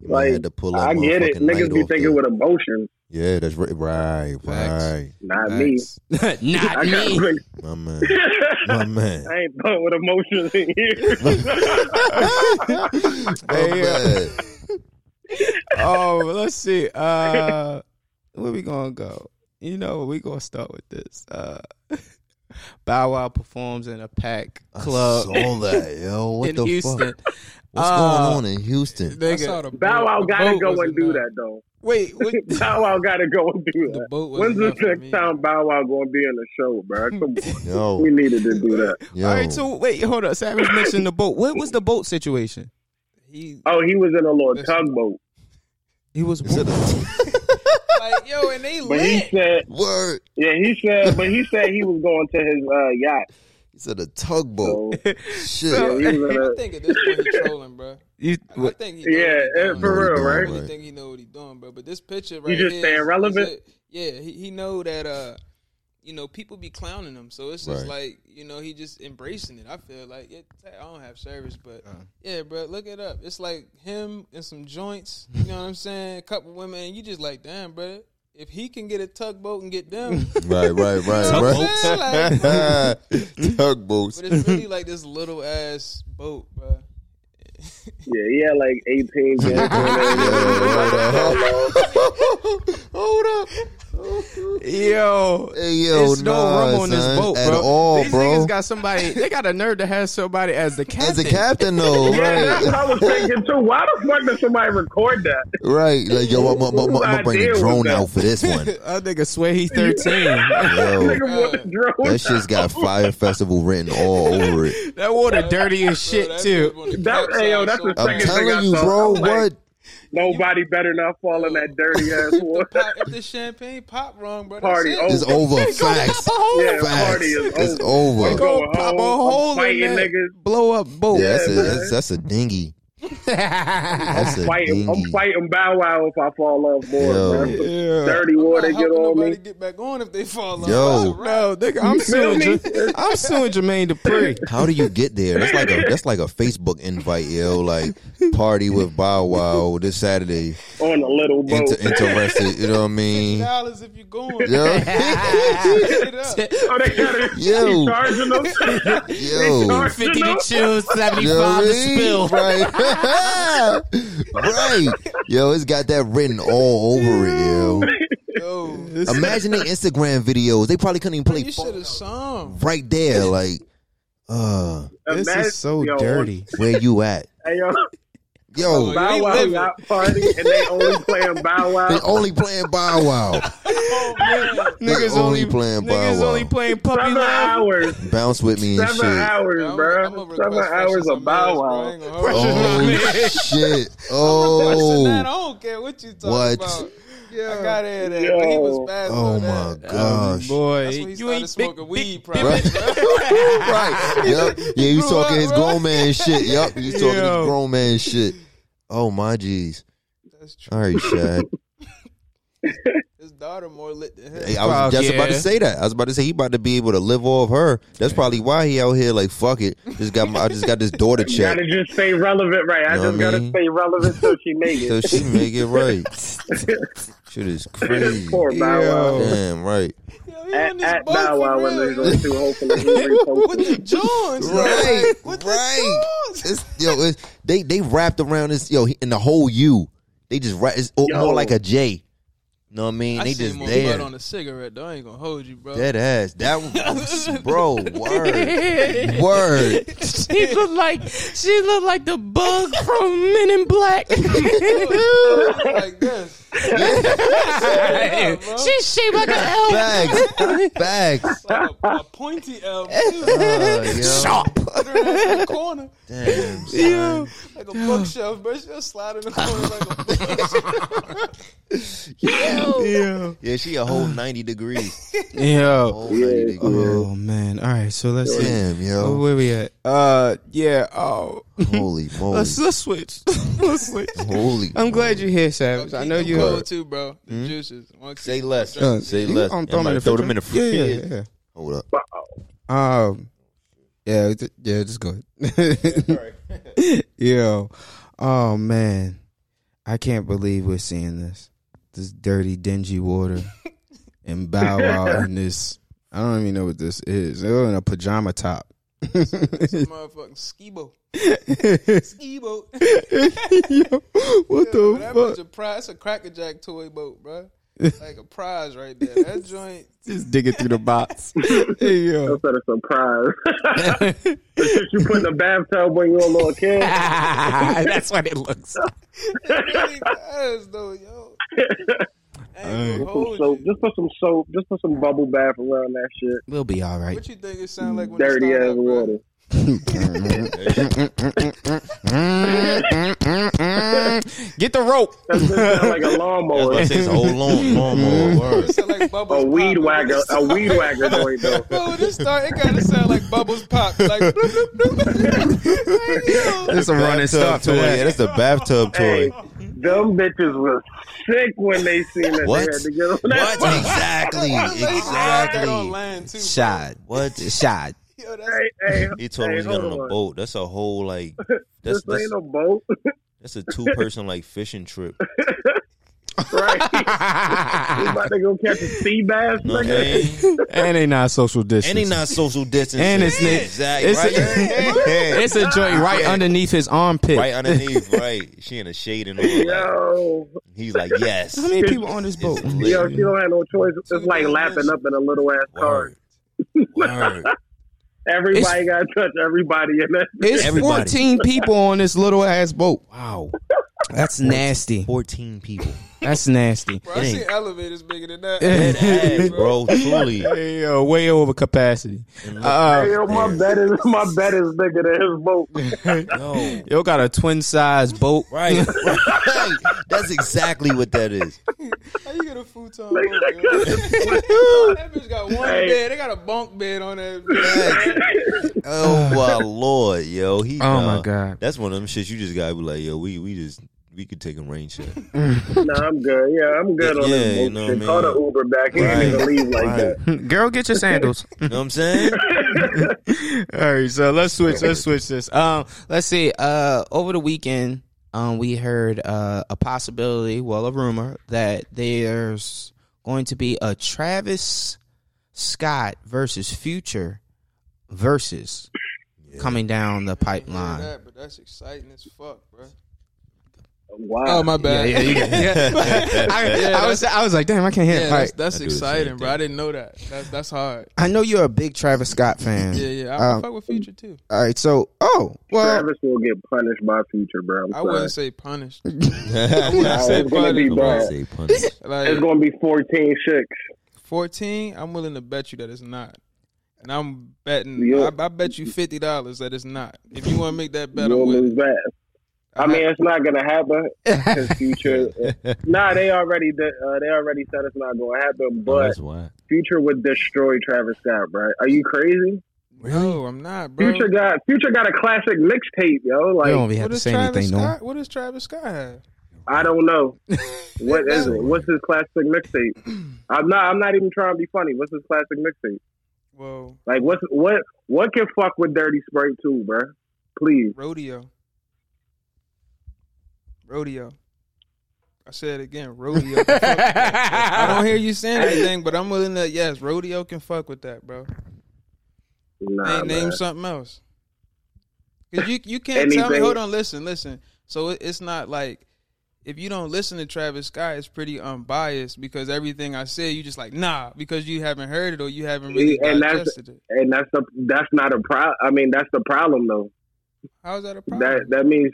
You like have to pull I get it. motherfucking Niggas be thinking the- with emotions, Yeah, that's right. Right, right. not me. Not I me. think, My man. My man. I ain't thought with emotions in here. My Hey, man. oh, let's see. Uh, where we gonna go? You know, we gonna start with this. Uh, Bow Wow performs in a pack club I saw that, yo. What in the Houston. fuck? What's Uh, going on in Houston? Nigga, Bow Wow gotta go and do that though. Wait, wait. Bow Wow gotta go and do The that. boat When's the next me. time Bow Wow gonna be in the show, bro? Come on, Yo, we needed to do that. yo. All right, so wait, hold up. Savage mentioned the boat. What was the boat situation? He Oh, he was in a little Listen. tugboat, He was Is it a- like yo, and they but he said, Word. yeah, he said, but he said he was going to his uh, yacht. He said a tugboat. So Shit. yeah, he was in think at this point he's trolling, bro. You, I think he know Yeah, what he doing, for bro. real, I right? really think he know what he doing, bro. But this picture right just here staying is- is relevant? a- yeah, he, he know that uh, you know, people be clowning him, so it's just Right. like you know he just embracing it. I feel like yeah, I don't have service, but Uh. yeah, bro, look it up. It's like him and some joints. You know what I'm saying? A couple women, you just like, damn, bro. If he can get a tugboat and get them, Right, right, right, Tugboats? right. Tugboats. but it's really like this little ass boat, bro. yeah, he had like eighteen. Hold up. Yo, Hey, yo, there's no nah, room on this son, boat, at bro. all, These bro. niggas got somebody. They got a nerve to have somebody as the captain. As the captain, though, Yeah, that's what right? I was thinking too. Why the fuck did somebody record that? Right. Like, yo, I'm, I'm, I'm, I'm gonna bring idea the drone out for this one. That nigga swear he thirteen. Yo, Nigga want the drone. that shit's got Fyre Festival written all over it. that water dirty as shit that too. That- hey, yo, that's so the I'm second thing I telling you, saw. bro. I'm like- What? Nobody better not fall in that dirty ass If the, water. pop, if the champagne pop wrong, bro, Party that's it. It's over. Facts. Yeah, Facts. party is It's over. over. I'm Go going pop a hole I'm in fighting that niggas. blow up boat. Yeah, that's a man. that's, that's a dinghy. That's a Fighting, I'm fighting Bow Wow if I fall off board, Yo. bro. Yeah. Dirty water not get helping on nobody me. get back on if they fall off. Yo. That's. No, nigga, I'm suing. me? J- I'm suing Jermaine Dupri. How do you get there? That's like a that's like a Facebook invite, yo. Like party with Bow Wow this Saturday. On a little boat. Inter- interested, you know what I mean? dollars if you're going. Yo, Pick oh, they got it. Yo. He charging them. yo, charging Fifty to them. choose, seventy You know to spill. right? right. Yo, it's got that written all over it, yo. Yo, Imagine the Instagram videos. They probably couldn't even play you should have sung. right there. Like, uh, This Imagine- is so yo, dirty. where you at? Hey, yo, Yo, Bow Wow living. got party and they only playing Bow Wow. they only playing Bow Wow. oh, Niggas only only playing Bow Wow. Niggas only playing puppy Seven love. hours. Bounce with me and Seven shit. hours, I'm- bro. I'ma Seven hours of Bow Wow. ain't gonna hold you. Oh shit! Listen, Oh, I don't care what you talking What? about. I got it. That. But he was bad. oh my that. gosh! Boy, That's when he you started ain't smoking big, weed, big, probably. big, right? Yep. Yeah, you talking up, his bro. grown man shit. Yep, you talking his grown man shit. Oh my jeez. That's true. All right, Shad. His daughter more lit than him. Hey, I was Fuck just about to say that. I was about to say he about to be able to live off her. That's probably why he out here like fuck it. Just got my, I just got this daughter You check. gotta just stay relevant, right? I Know what just gotta mean? stay relevant till she make it. So she make it right. Shit is crazy. Poor Bow Wow. Damn right. Yo, he on At, this at Bow Wow when real, they go yo. to hopefully With the Jones, Right, With right. The Jones. It's, yo, it's, they they wrapped around this yo in the whole U. They just wrap. It's Yo. more like a J. You know what I mean? I they seen just more there. on the cigarette, though. I ain't gonna hold you, bro. Dead ass. That was, bro. Word. Word. she looked like she looked like the bug from Men in Black. like this. bro. She's shaped like an elf. Bags. Bags. Like a, a pointy elf. Uh, yo. Sharp. Put her in the corner. Damn. Son. Yeah. Like a bookshelf, bro. She'll slide in the corner like a bookshelf. Yeah. Yeah, she a whole ninety degrees. Yo. Whole ninety degrees. Oh man. All right. So let's see. Damn, Oh, yo. where we at? Uh, yeah. Oh, Holy moly. let's let's switch. let's switch. Holy. I'm glad you're here, Savage. I know you. them cold too, bro. The juices. One Say less. Uh, Say less. I'm I'm throwing about them to throw them in the Yeah, yeah, yeah. Hold up. Um, yeah, th- yeah, just go ahead. Yo, oh man, I can't believe we're seeing this. This dirty, dingy water and Bow Wow in this. I don't even know what this is. They're in a pajama top. Some motherfucking skibo. Skibo. Yo, what Yo, the that fuck? bitch a prize. It's a Cracker Jack toy boat, bro. Like a prize right there. That joint. Just digging through the box. hey yo, That's a surprise. the shit you put in the bathtub when you're a little kid. that's what it looks. like. It really does, though, yo. I ain't some soap. you. Just put some soap. Just put some bubble bath around that shit. We'll be all right. What you think it sound like when Dirty it ass up, bro? water. Get the rope. That shit sound like a That's lawnmower. what I say. It's a whole long lawnmower. It Word. sound like bubbles A weed popping. whacker. A weed whacker joint though. Bro, when it start, it gotta sound like bubbles pop. Like, bloop, bloop, bloop. It's a running stop to toy. Yeah, that. that's the bathtub toy. Hey, them bitches was sick when they seen that What? they had to get on that. What? Exactly. yo. They drive that on Exactly. land, too, bro. Shot. What? Shot. Yo, that's Hey, hey, He told me hey, he's got on hold a boat. That's a whole like This that's that's, ain't a boat, that's a two person like fishing trip. Right? we about to go catch a sea bass, You know nigga. And they not social distance. And he not social distancing. And it's ni- exactly it's, right. a, it's a joint right underneath his armpit. right underneath, right. She in the shade and all that. Yo, He's like, yes. How many people on this boat? It's yo, she don't have no choice. It's like lapping up in a little ass car. Word. Word. Everybody got to touch everybody in that. It's Everybody. 14 people on this little ass boat. Wow. That's nasty. 14 people. That's nasty. Bro, I It seen elevators bigger than that. Dead ass, bro. Truly. Hey, yo, way over capacity. Hey, Uh, yo, my bed is my bet is bigger than his boat. Yo. yo got a twin size boat. Right. right. That's exactly what that is. How you get a futon? boat, yo? that bitch got one Hey. bed. They got a bunk bed on that. bitch. Oh my lord, yo. He Oh, nah. my God. That's one of them shits you just gotta be like, yo, we we just we could take a rain check. nah, I'm good. Yeah, I'm good on Yeah, this you know what I mean? Call the Uber back. He Right. ain't even leave like Right. that. Girl, get your sandals. You know what I'm saying? All right, so let's switch. Let's switch this. Um, let's see. Uh, over the weekend, um, we heard uh, a possibility, well, a rumor that there's going to be a Travis Scott versus Future versus. coming down the pipeline. that, but that's exciting as fuck, bro. Wow. Oh my bad. Yeah, yeah, yeah. I, Yeah, I was I was like, damn, I can't hear. Yeah, it. that's, that's I do the same exciting, bro. I didn't know that. That's that's hard. I know you're a big Travis Scott fan. Yeah, yeah. I, I Um, fuck with Future too. All right, so oh well, Travis will get punished by Future, bro. I'm I sorry. wouldn't say punished. Nah, say it's gonna be punished, bad. Say punish. Like It's gonna be 14-6. fourteen, I'm willing to bet you that it's not. And I'm betting. Yeah. I, I bet you fifty dollars that it's not. If you want to make that bet, I'm You'll with lose it. that. I mean, it's not gonna happen. Cause Future, nah, they already did, uh, they already said it's not gonna happen. Oh, But that's why. Future would destroy Travis Scott, bro. Are you crazy? no, I'm not, bro. Future got Future got a classic mixtape, yo. you Like don't be have to say Travis anything, no. Scott? What does Travis Scott have? I don't know what is it. What's his classic mixtape? I'm not. I'm not even trying to be funny. What's his classic mixtape? Whoa. Like what's what what can fuck with Dirty Sprite too, bro? Please. rodeo. Rodeo. I said it again, rodeo. I don't hear you saying anything, but I'm willing to. Yes, rodeo can fuck with that, bro. Nah, name, something else. Cause you you can't tell me. Hold on, listen, listen. So it, it's not like if you don't listen to Travis Scott, it's pretty unbiased because everything I say, you just like nah because you haven't heard it or you haven't really And that's- it. And that's the that's not a pro. I mean, that's the problem though. How's that a problem? That that means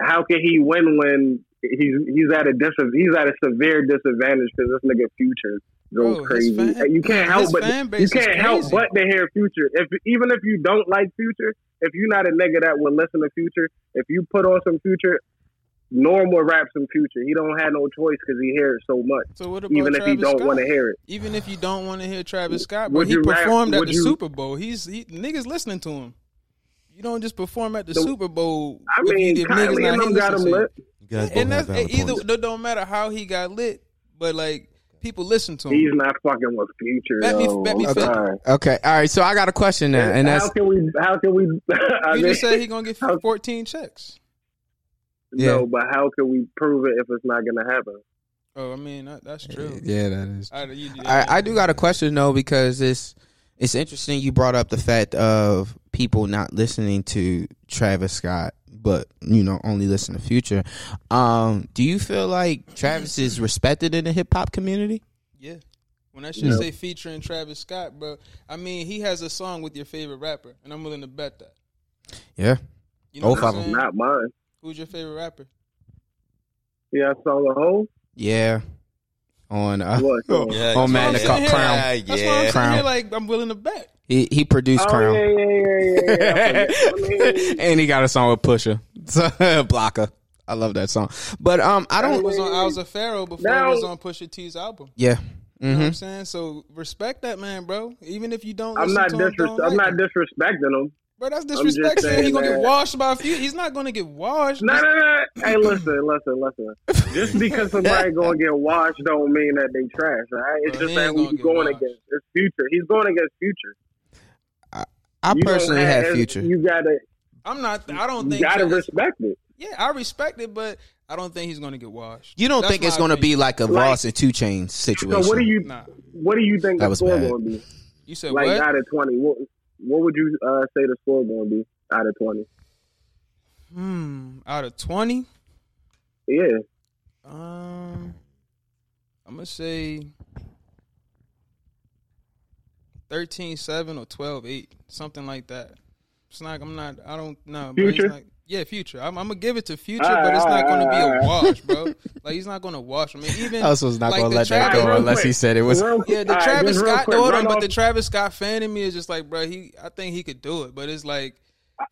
how can he win when he's he's at a dis he's at a severe disadvantage because this nigga Future goes oh, Bro, crazy. fan- you can't help but you can't help but to hear Future. If even if you don't like Future, if you're not a nigga that would listen to Future, if you put on some Future. normal will rap some future. He don't have no choice because he hears so much. so what about Even if Travis he don't want to hear it, Even if you don't want to hear Travis Scott, but Would he you rap- performed at the you- Super Bowl. He's he, niggas listening to him. You don't just perform at the The- Super Bowl. I mean, you, if niggas Kylie not and them got him listening to you. lit. You guys And that's valid either points. it don't matter how he got lit, but like people listen to him. He's not fucking with future. Bet me- yo. bet me I'm Okay, all right. So I got a question now, and that's how can we? How can we? You just said he gonna get how- 14 checks. no, but how can we prove it if it's not gonna happen? Oh, I mean that, that's true. yeah, that is. I, you, I, I do got a question though because it's it's interesting you brought up the fact of people not listening to Travis Scott, but you know only listen to Future. Um, do you feel like Travis is respected in the hip hop community? Yeah. When I should No. say featuring Travis Scott, bro, I mean he has a song with your favorite rapper, and I'm willing to bet that. Yeah, You know Both what of I'm 'em. saying? Not mine. Who's your favorite rapper? Yeah, I saw the whole. yeah. On uh, What? song? Yeah, Oh, man, That's the what I'm Crown. saying. Yeah, That's why I'm saying Crown. here, like I'm willing to bet. He he produced Oh Crown, yeah, yeah, yeah, yeah. yeah. I forget. I mean, and he got a song with Pusha, So, Blocker. I love that song, but um, I don't. was on I was a Pharaoh before Now- it was on Pusha T's album. Yeah. You know what I'm saying? So respect that man, bro. Even if you don't I'm not to him, disres- I'm like not disrespecting him. Bro, that's just disrespect. saying he gonna get washed by a few. He's not gonna get washed. No, no, no. Hey, listen, listen, listen. Just because somebody gonna get washed don't mean that they trash. All right? It's Bro, just that ain't who gonna he's going washed. against. It's future. He's going against future. I You personally have- had Future. You gotta, I'm not. I don't think. you think. gotta respect it. yeah, I respect it, but I don't think he's gonna get washed. You don't That's think it's going to be like a Like- Ross and 2 Chainz situation? So what do you, Nah. what do you think That the was score bad. gonna be? You said Like what? out of twenty, what what would you uh, say the score gonna be out of twenty? Hmm. Out of twenty, Yeah, um, I'm gonna say 13-7 or 12-8, something like that. It's not. I'm not. I don't know. but it's Future? Like, yeah, future. I'm, I'm gonna give it to future, Alright, but it's not alright, gonna be alright, a wash, bro. Like he's not gonna wash. I mean, even I was not like going to the let that go Real unless he said it was. Real. Yeah, the All right, Travis Scott. quick, hold run on, but off- the Travis Scott fan in me is just like, bro, he. I think he could do it, but it's like,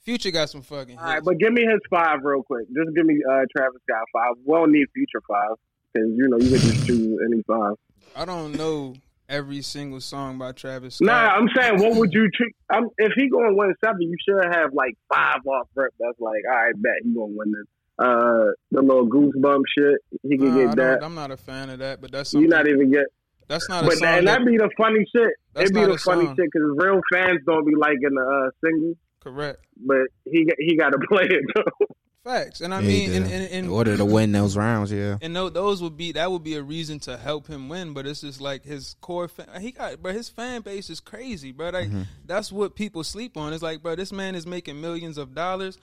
Future got some fucking. All right, hits. but give me his five real quick. Just give me uh, Travis Scott five. We don't need future five because you know you can just choose any five. I don't know every single song by Travis Scott. Nah, I'm saying, what would you treat? I'm, if he going to win seven, you should have like five off rip. That's like, all right, bet he gonna win this. Uh, the little goosebump shit, he can Nah, get that. I'm not a fan of that, but that's You something. not even get, that's not a but song. and that, that be the funny shit. That's It be the funny song. shit because real fans don't be liking the uh, single, correct. but he he got to play it though. Facts, and I Yeah, mean, he and, did. and, and in order to win those rounds, yeah. and tho- those would be that would be a reason to help him win. But it's just like his core. Fan, he got, but his fan base is crazy, bro. Like Mm-hmm. that's what people sleep on. It's like, bro, this man is making millions of dollars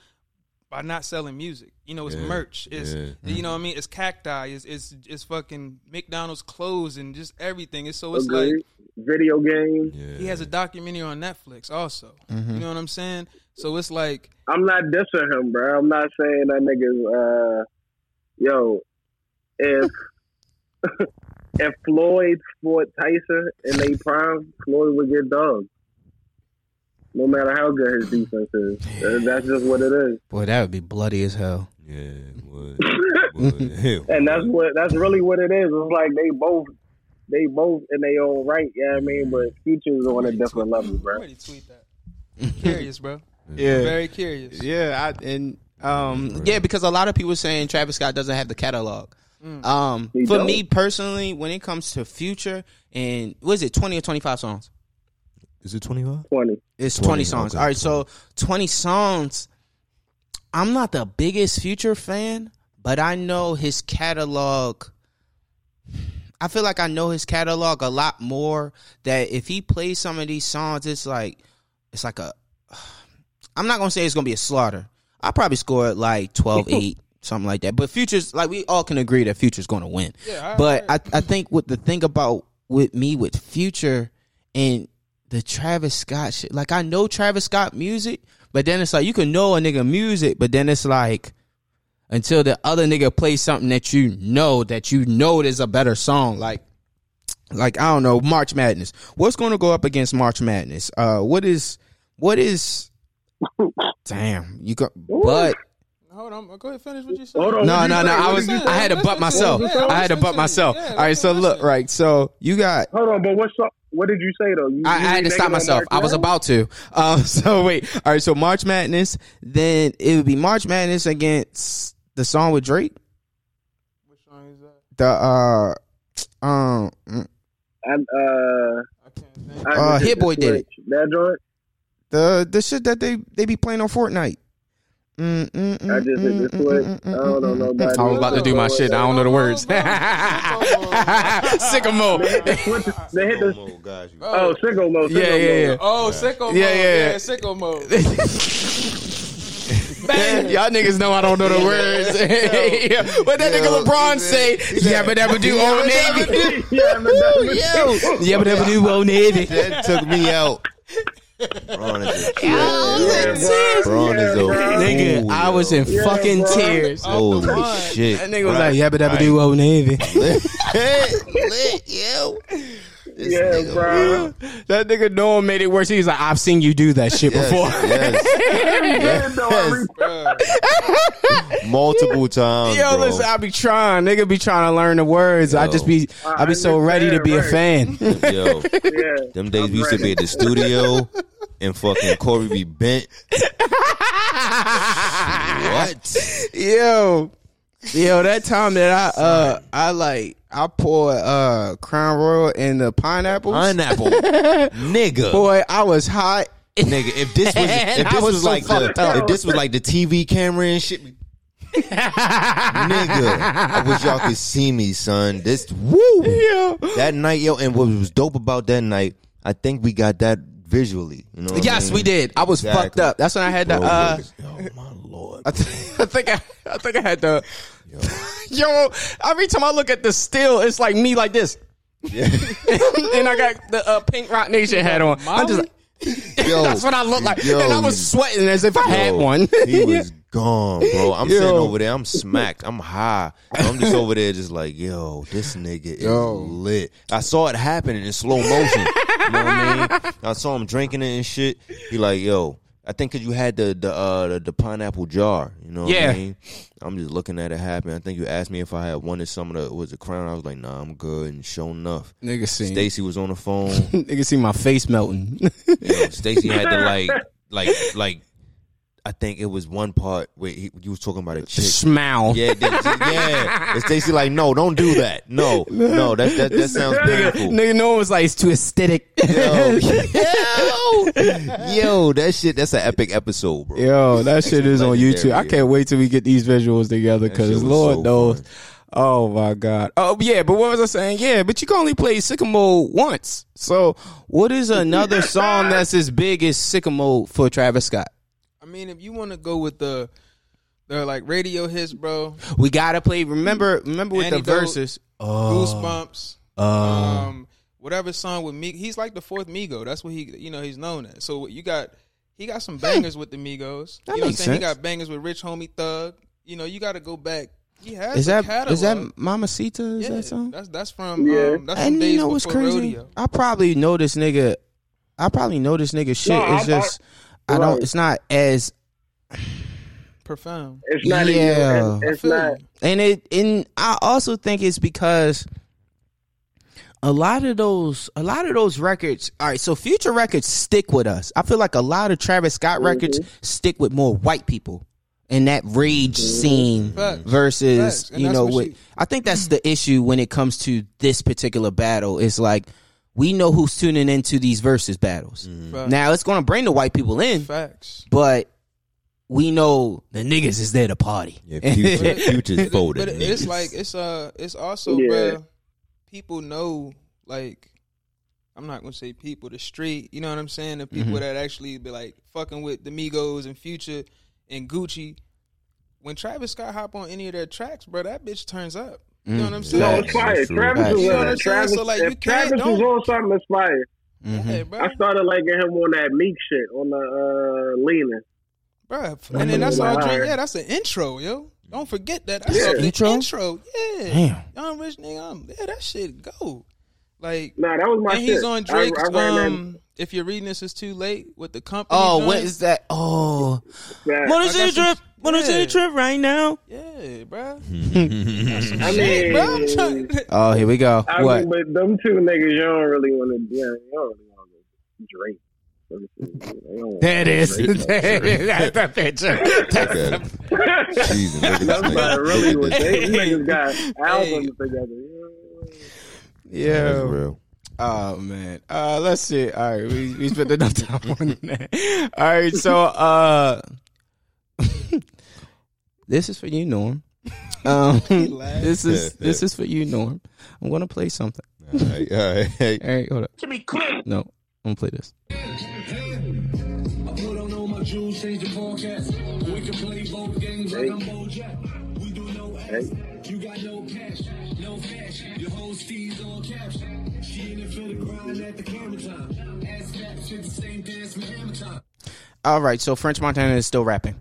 by not selling music. You know, it's Yeah, merch. It's yeah. you know what I mean. It's cacti. It's it's it's fucking McDonald's clothes and just everything. It's so it's like Video games. Yeah. he has a documentary on Netflix also. Mm-hmm. You know what I'm saying? So it's like I'm not dissing him, bro. I'm not saying that niggas. Uh, yo, if if Floyd fought Tyson in they prime, Floyd would get dogged. No matter how good his defense is, Uh, that's just what it is, Boy, that would be bloody as hell. Yeah, it would. Would. and that's what that's really what it is. It's like they both they both in their own right. Yeah, I mean, but Future's on a different level, bro. Already tweet that. curious, bro. Yeah. Very curious. Yeah, I, and um, yeah, because a lot of people saying Travis Scott doesn't have the catalog. Um, He for don't. me personally, when it comes to Future and what is it, twenty or twenty five songs? Is it 25? Twenty. It's 20, 20 songs. okay, All right, so 20 songs. I'm not the biggest Future fan, but I know his catalog. I feel like I know his catalog a lot more. That if he plays some of these songs, it's like it's like a. I'm not gonna say it's gonna be a slaughter. I probably score like 12-8, something like that. But Future's like we all can agree that Future's gonna win. Yeah, I- but I, I think what the thing about with me with Future and the Travis Scott shit, like I know Travis Scott music, but then it's like you can know a nigga music, but then it's like until the other nigga plays something that you know that you know it is a better song, like like I don't know March Madness. What's going to go up against March Madness? Uh, what is what is? Damn, you got but. Hold on, go ahead, finish what you said. Hold on. No, what no, you no. I was, I had to butt myself. Yeah, I had to butt myself. Yeah, All right, so let's look, right. So you got. Hold on, but what's up? What did you say though? You, I, I had to stop myself. I was about to. Um, so wait. All right. So March Madness. Then it would be March Madness against the song with Drake. Which song is that? The uh, um, mm, And uh, I can't think. I Uh, Hit Boy did it. That joint. The the shit that they they be playing on Fortnite. Mm, mm, mm, I just hit the switch. mm, mm, I don't know nobody. I was about to do my shit. I don't know the words. Sycamore. They hit the switch. They hit the. Oh, got you. Oh, sicko mode. Yeah, yeah, yeah. Oh, sicko Yeah, yeah, Yeah, yeah. sicko mode. Y'all niggas know I don't know the words. Yeah. What that nigga LeBron say? Yabba dabba do old navy. Yeah, man, that- Yo, yabba do old navy. That took me out. Ron is a Yeah, bro. Ron is a Nigga, fool, I was in Yeah, fucking bro. tears. Holy line. shit. That nigga was like yabba dabba do old navy. lit, lit, yo. This Yeah, nigga, bro. That nigga Noah made it worse. He was like, I've seen you do that shit Yes, before. yes, No, I multiple times, Yo, bro. listen, I be trying. Nigga be trying to learn the words. I Yo. just be, I be so ready to be a fan. Yo, yeah. them days I'm we used to be at the studio and fucking Corey be bent. What? Yo, yo, that time that I uh I like I poured uh Crown Royal in the pineapples. Pineapple, nigga. Boy, I was hot. Nigga, if this was if this was was, so like the if this was like the TV camera and shit, nigga, I wish y'all could see me, son. This woo Yo. that night, yo, and what was dope about that night, I think we got that visually. You know? what I Yes, mean? we did. I was Exactly. fucked up. That's when I had the. Uh oh my lord. I, th- I think I, I think I had the. Yo, every time I look at the still, it's like me like this, Yeah. and I got the uh, pink Roc Nation hat on. I'm just. Like, Yo, that's what I look like, yo, and I was sweating as if I had Yo, one. he was gone, bro. I'm Yo. sitting over there. I'm smacked. I'm high. I'm just over there, just like, yo, this nigga is Yo. lit. I saw it happening in slow motion. you know what I mean? I saw him drinking it and shit. He like, yo. I think because you had the the, uh, the the pineapple jar, you know. What Yeah. I mean? I'm just looking at it happen. I think you asked me if I had wanted some of the was the crown. I was like, nah, I'm good. And sure enough, Nigga see, Stacy was on the phone. nigga see my face melting. You know, Stacy had to like, like, like. I think it was one part where he, you was talking about a chick. Smile. Yeah, they, yeah. And Stacy like, no, don't do that. No, no, that that, that sounds Nigga, painful. nigga, no one was like it's too aesthetic. Yo. Yo, that shit. That's an epic episode, bro. Yo, that shit is on YouTube. I can't wait till we get these visuals together because Lord so knows. fun. Oh my God. Oh yeah, but what was I saying? Yeah, but you can only play Sycamore once. So what is another song that's as big as Sycamore for Travis Scott? I mean, if you want to go with the the like radio hits, bro, We gotta play. Remember, remember with Antidote, the verses. Oh, Goosebumps, oh. um, whatever song with me, he's like the fourth Migo. That's what he, you know, he's known as. So you got, he got some bangers with the Migos. That you know what I'm makes saying? He got bangers with Rich Homie Thug. You know, you got to go back. He has is a that catalog. is that Mamacita? Is yeah, that song? That's that's from Yeah. um, that's And days you know what's crazy? rodeo. I probably know this nigga. I probably know this nigga shit. No, it's I- just I, don't. right. It's not as Profound. It's not Yeah. even. I It's not. and it and I also think it's because a lot of those a lot of those records all right so future records stick with us i feel like a lot of travis scott mm-hmm. records stick with more white people in that rage mm-hmm. scene Facts. versus Facts. You know what what she- i think that's the issue when it comes to this particular battle it's like we know who's tuning into these versus battles mm-hmm. Facts. now it's going to bring the white people in Facts. but we know the niggas is there to party Yeah, future, future's But, it- but it's like it's uh it's also Yeah. bruh, people know like I'm not gonna say people the street, you know what I'm saying? The people Mhm. that actually be like fucking with the Migos and Future and Gucci. When Travis Scott hop on any of their tracks, bro, that bitch turns up. You know what I'm Mm. saying? No, Facts. it's fire. Travis Facts. was You know on what it. I'm saying? Travis, So, like, you can't- Travis was don't- on something, it's fire. Mhm. Yeah, bro. I started liking him on that Meek shit on the uh, leaning. Bruh. And then that's all Right. drink. Yeah, that's an intro, yo. Don't forget that. That's Yeah. the Intro? intro. Yeah. Damn. Young rich nigga. I'm, yeah, that shit go. Like Nah, that was my and shit. he's on Drake's I, I um if you're reading this is too late with the company. Oh, joint. what is that? Oh, that. want I to see got the some- trip? Want to see yeah. the trip right now? Yeah, bro. I Shit, mean, bro. I'm trying. Oh, here we go. I what? mean, but them two niggas, you don't really want to. Yeah, you don't really want to drink. There it is. That's the picture. That's Okay. the- Jesus, look at That's this not nigga. really what they Hey. niggas got albums together. That's yeah. real. Oh man. Uh, let's see. All right, we we spent enough time on that. All right, so uh, this is for you, Norm. Um, this is this is for you, Norm. I'm gonna play something. All right, all right. Hey, All right, hold up. To be clear. No, I'm gonna play this. I put on all my jewels, change the forecast. We can play both games like I'm Bojack. We do no ass. You got no cash, no cash. Your whole steez on cash. She in it for the grind at the camera time. Ass fat, shit the same dance with hammer time. All right, so French Montana is still rapping.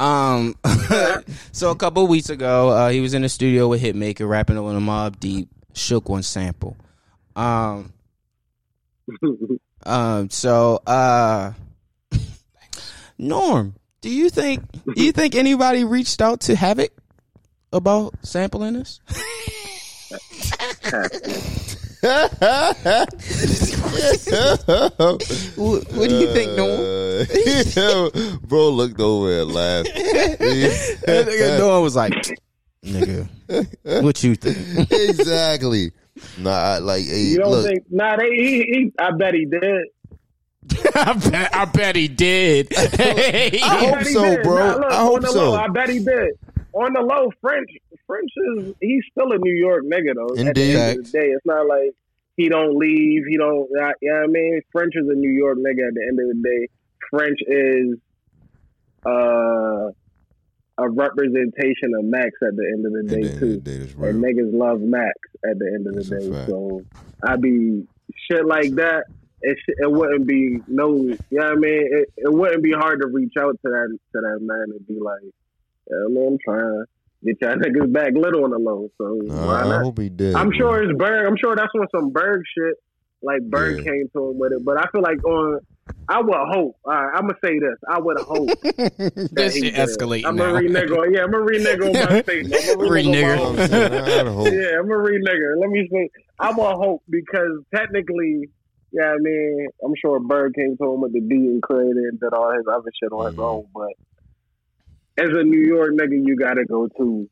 Um, so a couple weeks ago, uh, he was in the studio with Hitmaka rapping on a Mobb Deep Shook One sample. Um, um, so uh, Norm, do you think do you think anybody reached out to Havoc about sampling this? what, what do you think, Norm? Uh, bro looked over and laughed. That nigga Norm was like, "Nigga, what you think?" exactly. Nah, I, like, hey, You don't look, think? Nah, they. He, he, I bet he did. I bet, I bet he did. I hope bet he so, did. bro. Nah, look, I on hope the so. Low, I bet he did. On the low, French. French is he's still a New York nigga though. At the Indeed. end of the day, it's not like he don't leave. He don't. Yeah, you know what I mean, French is a New York nigga. At the end of the day, French is uh, a representation of Max. At the end of the At day, too. of the day, and niggas love Max at the end of the That's a day. So I be shit like that. It, sh- it wouldn't be no, you know what I mean. It, it wouldn't be hard to reach out to that to that man and be like, yeah, man, I'm trying to get y'all niggas back little on the low. So Nah, why I not? hope he did. I'm bro. sure it's Berg. I'm sure that's on some Berg shit. Like Berg Yeah. came to him with it, but I feel like on. I would hope. All right, I'm gonna say this. I would hope. that this shit did. escalating I'm now. gonna renege on. Yeah, I'm gonna renege on my statement. I'm gonna renege on my Renege. I'm saying, I'd yeah, I'm a re nigger. Let me say, I'm a hope because technically, yeah, I mean, I'm sure Bird came to him with the beat and created and did all his other shit on his Mhm. own. But as a New York nigga, you gotta go to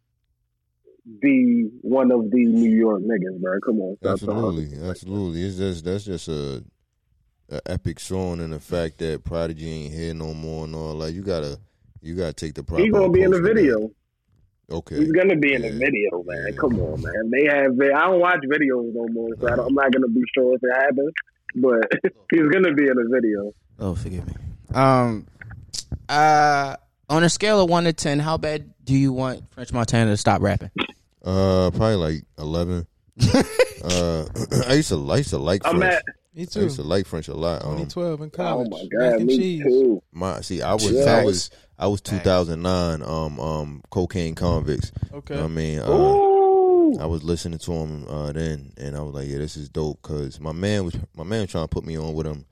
be one of the New York niggas, bro. Come on. Absolutely, absolutely. It's just that's just a a epic song and the fact that Prodigy ain't here no more and all like you gotta you gotta take the proper He's gonna be in the approach with that. video. Okay. He's gonna be in the Yeah. video, man. Yeah. Come on, man. They have. I don't watch videos no more, so I don't, I'm not gonna be sure if it happens. But he's gonna be in the video. Oh, forgive me. Um, uh, on a scale of one to ten, how bad do you want French Montana to stop rapping? Uh probably like eleven. uh I used to I used to like I'm French. at. Me I used to like French a lot. Um, 2012 in college. Oh college. my Mac god, and me cheese. too. my see I was Yeah. I was I was 2009 um um cocaine convicts. Okay. I mean uh Ooh. I was listening to him uh, then, and I was like, "Yeah, this is dope." Cause my man was my man was trying to put me on with him,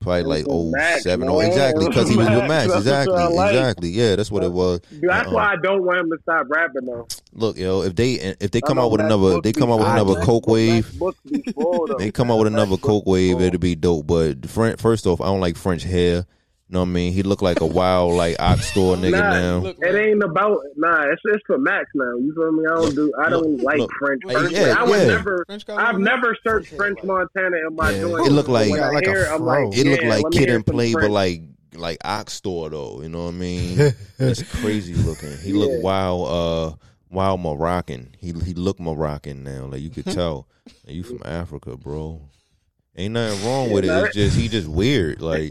probably like oh Max, seven, man. oh exactly, because he was with Max, exactly, like. exactly, yeah, that's what it was. Dude, that's Uh-uh. why I don't want him to stop rapping though. Look, yo, if they if they come out with Max another, they come out with another coke wave, Max books be full, though. they come out with another coke wave, it'll be dope. But French, first off, I don't like French hair. You know what I mean? He looked like a wild like ox store nigga Nah, now. It ain't about nah. It's it's for Max now. You feel me? I don't do. I don't look, like look. French. Hey, French yeah, I would yeah. never. French I've never searched French Montana in my Yeah. joint. It looked like- when I like a hear it, like. It looked yeah, like Kid hear and some Play, but like like ox store though. You know what I mean? it's crazy looking. He looked Yeah. wild, uh, wild Moroccan. He he looked Moroccan now. Like you could tell. You from Africa, bro. Ain't nothing wrong with it. It's just he just weird. Like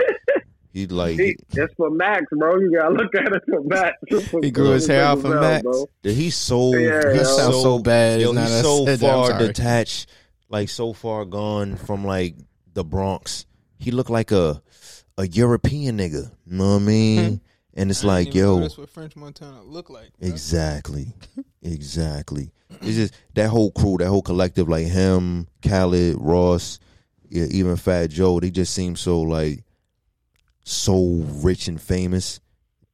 he like He, it's for Max, bro. You gotta look at it for Max. He grew his hair out for Max? bro. he's so Yeah, he's sounds so bad. Yo, he's so said that, far detached, like so far gone from like the Bronx. He looked like a a European nigga. You know what I mean? Hmm. And it's I like, didn't even know yo, that's what French Montana look like. bro. exactly, exactly. It's just that whole crew, that whole collective, like him, Khaled, Ross, yeah, even Fat Joe. They just seem so like so rich and famous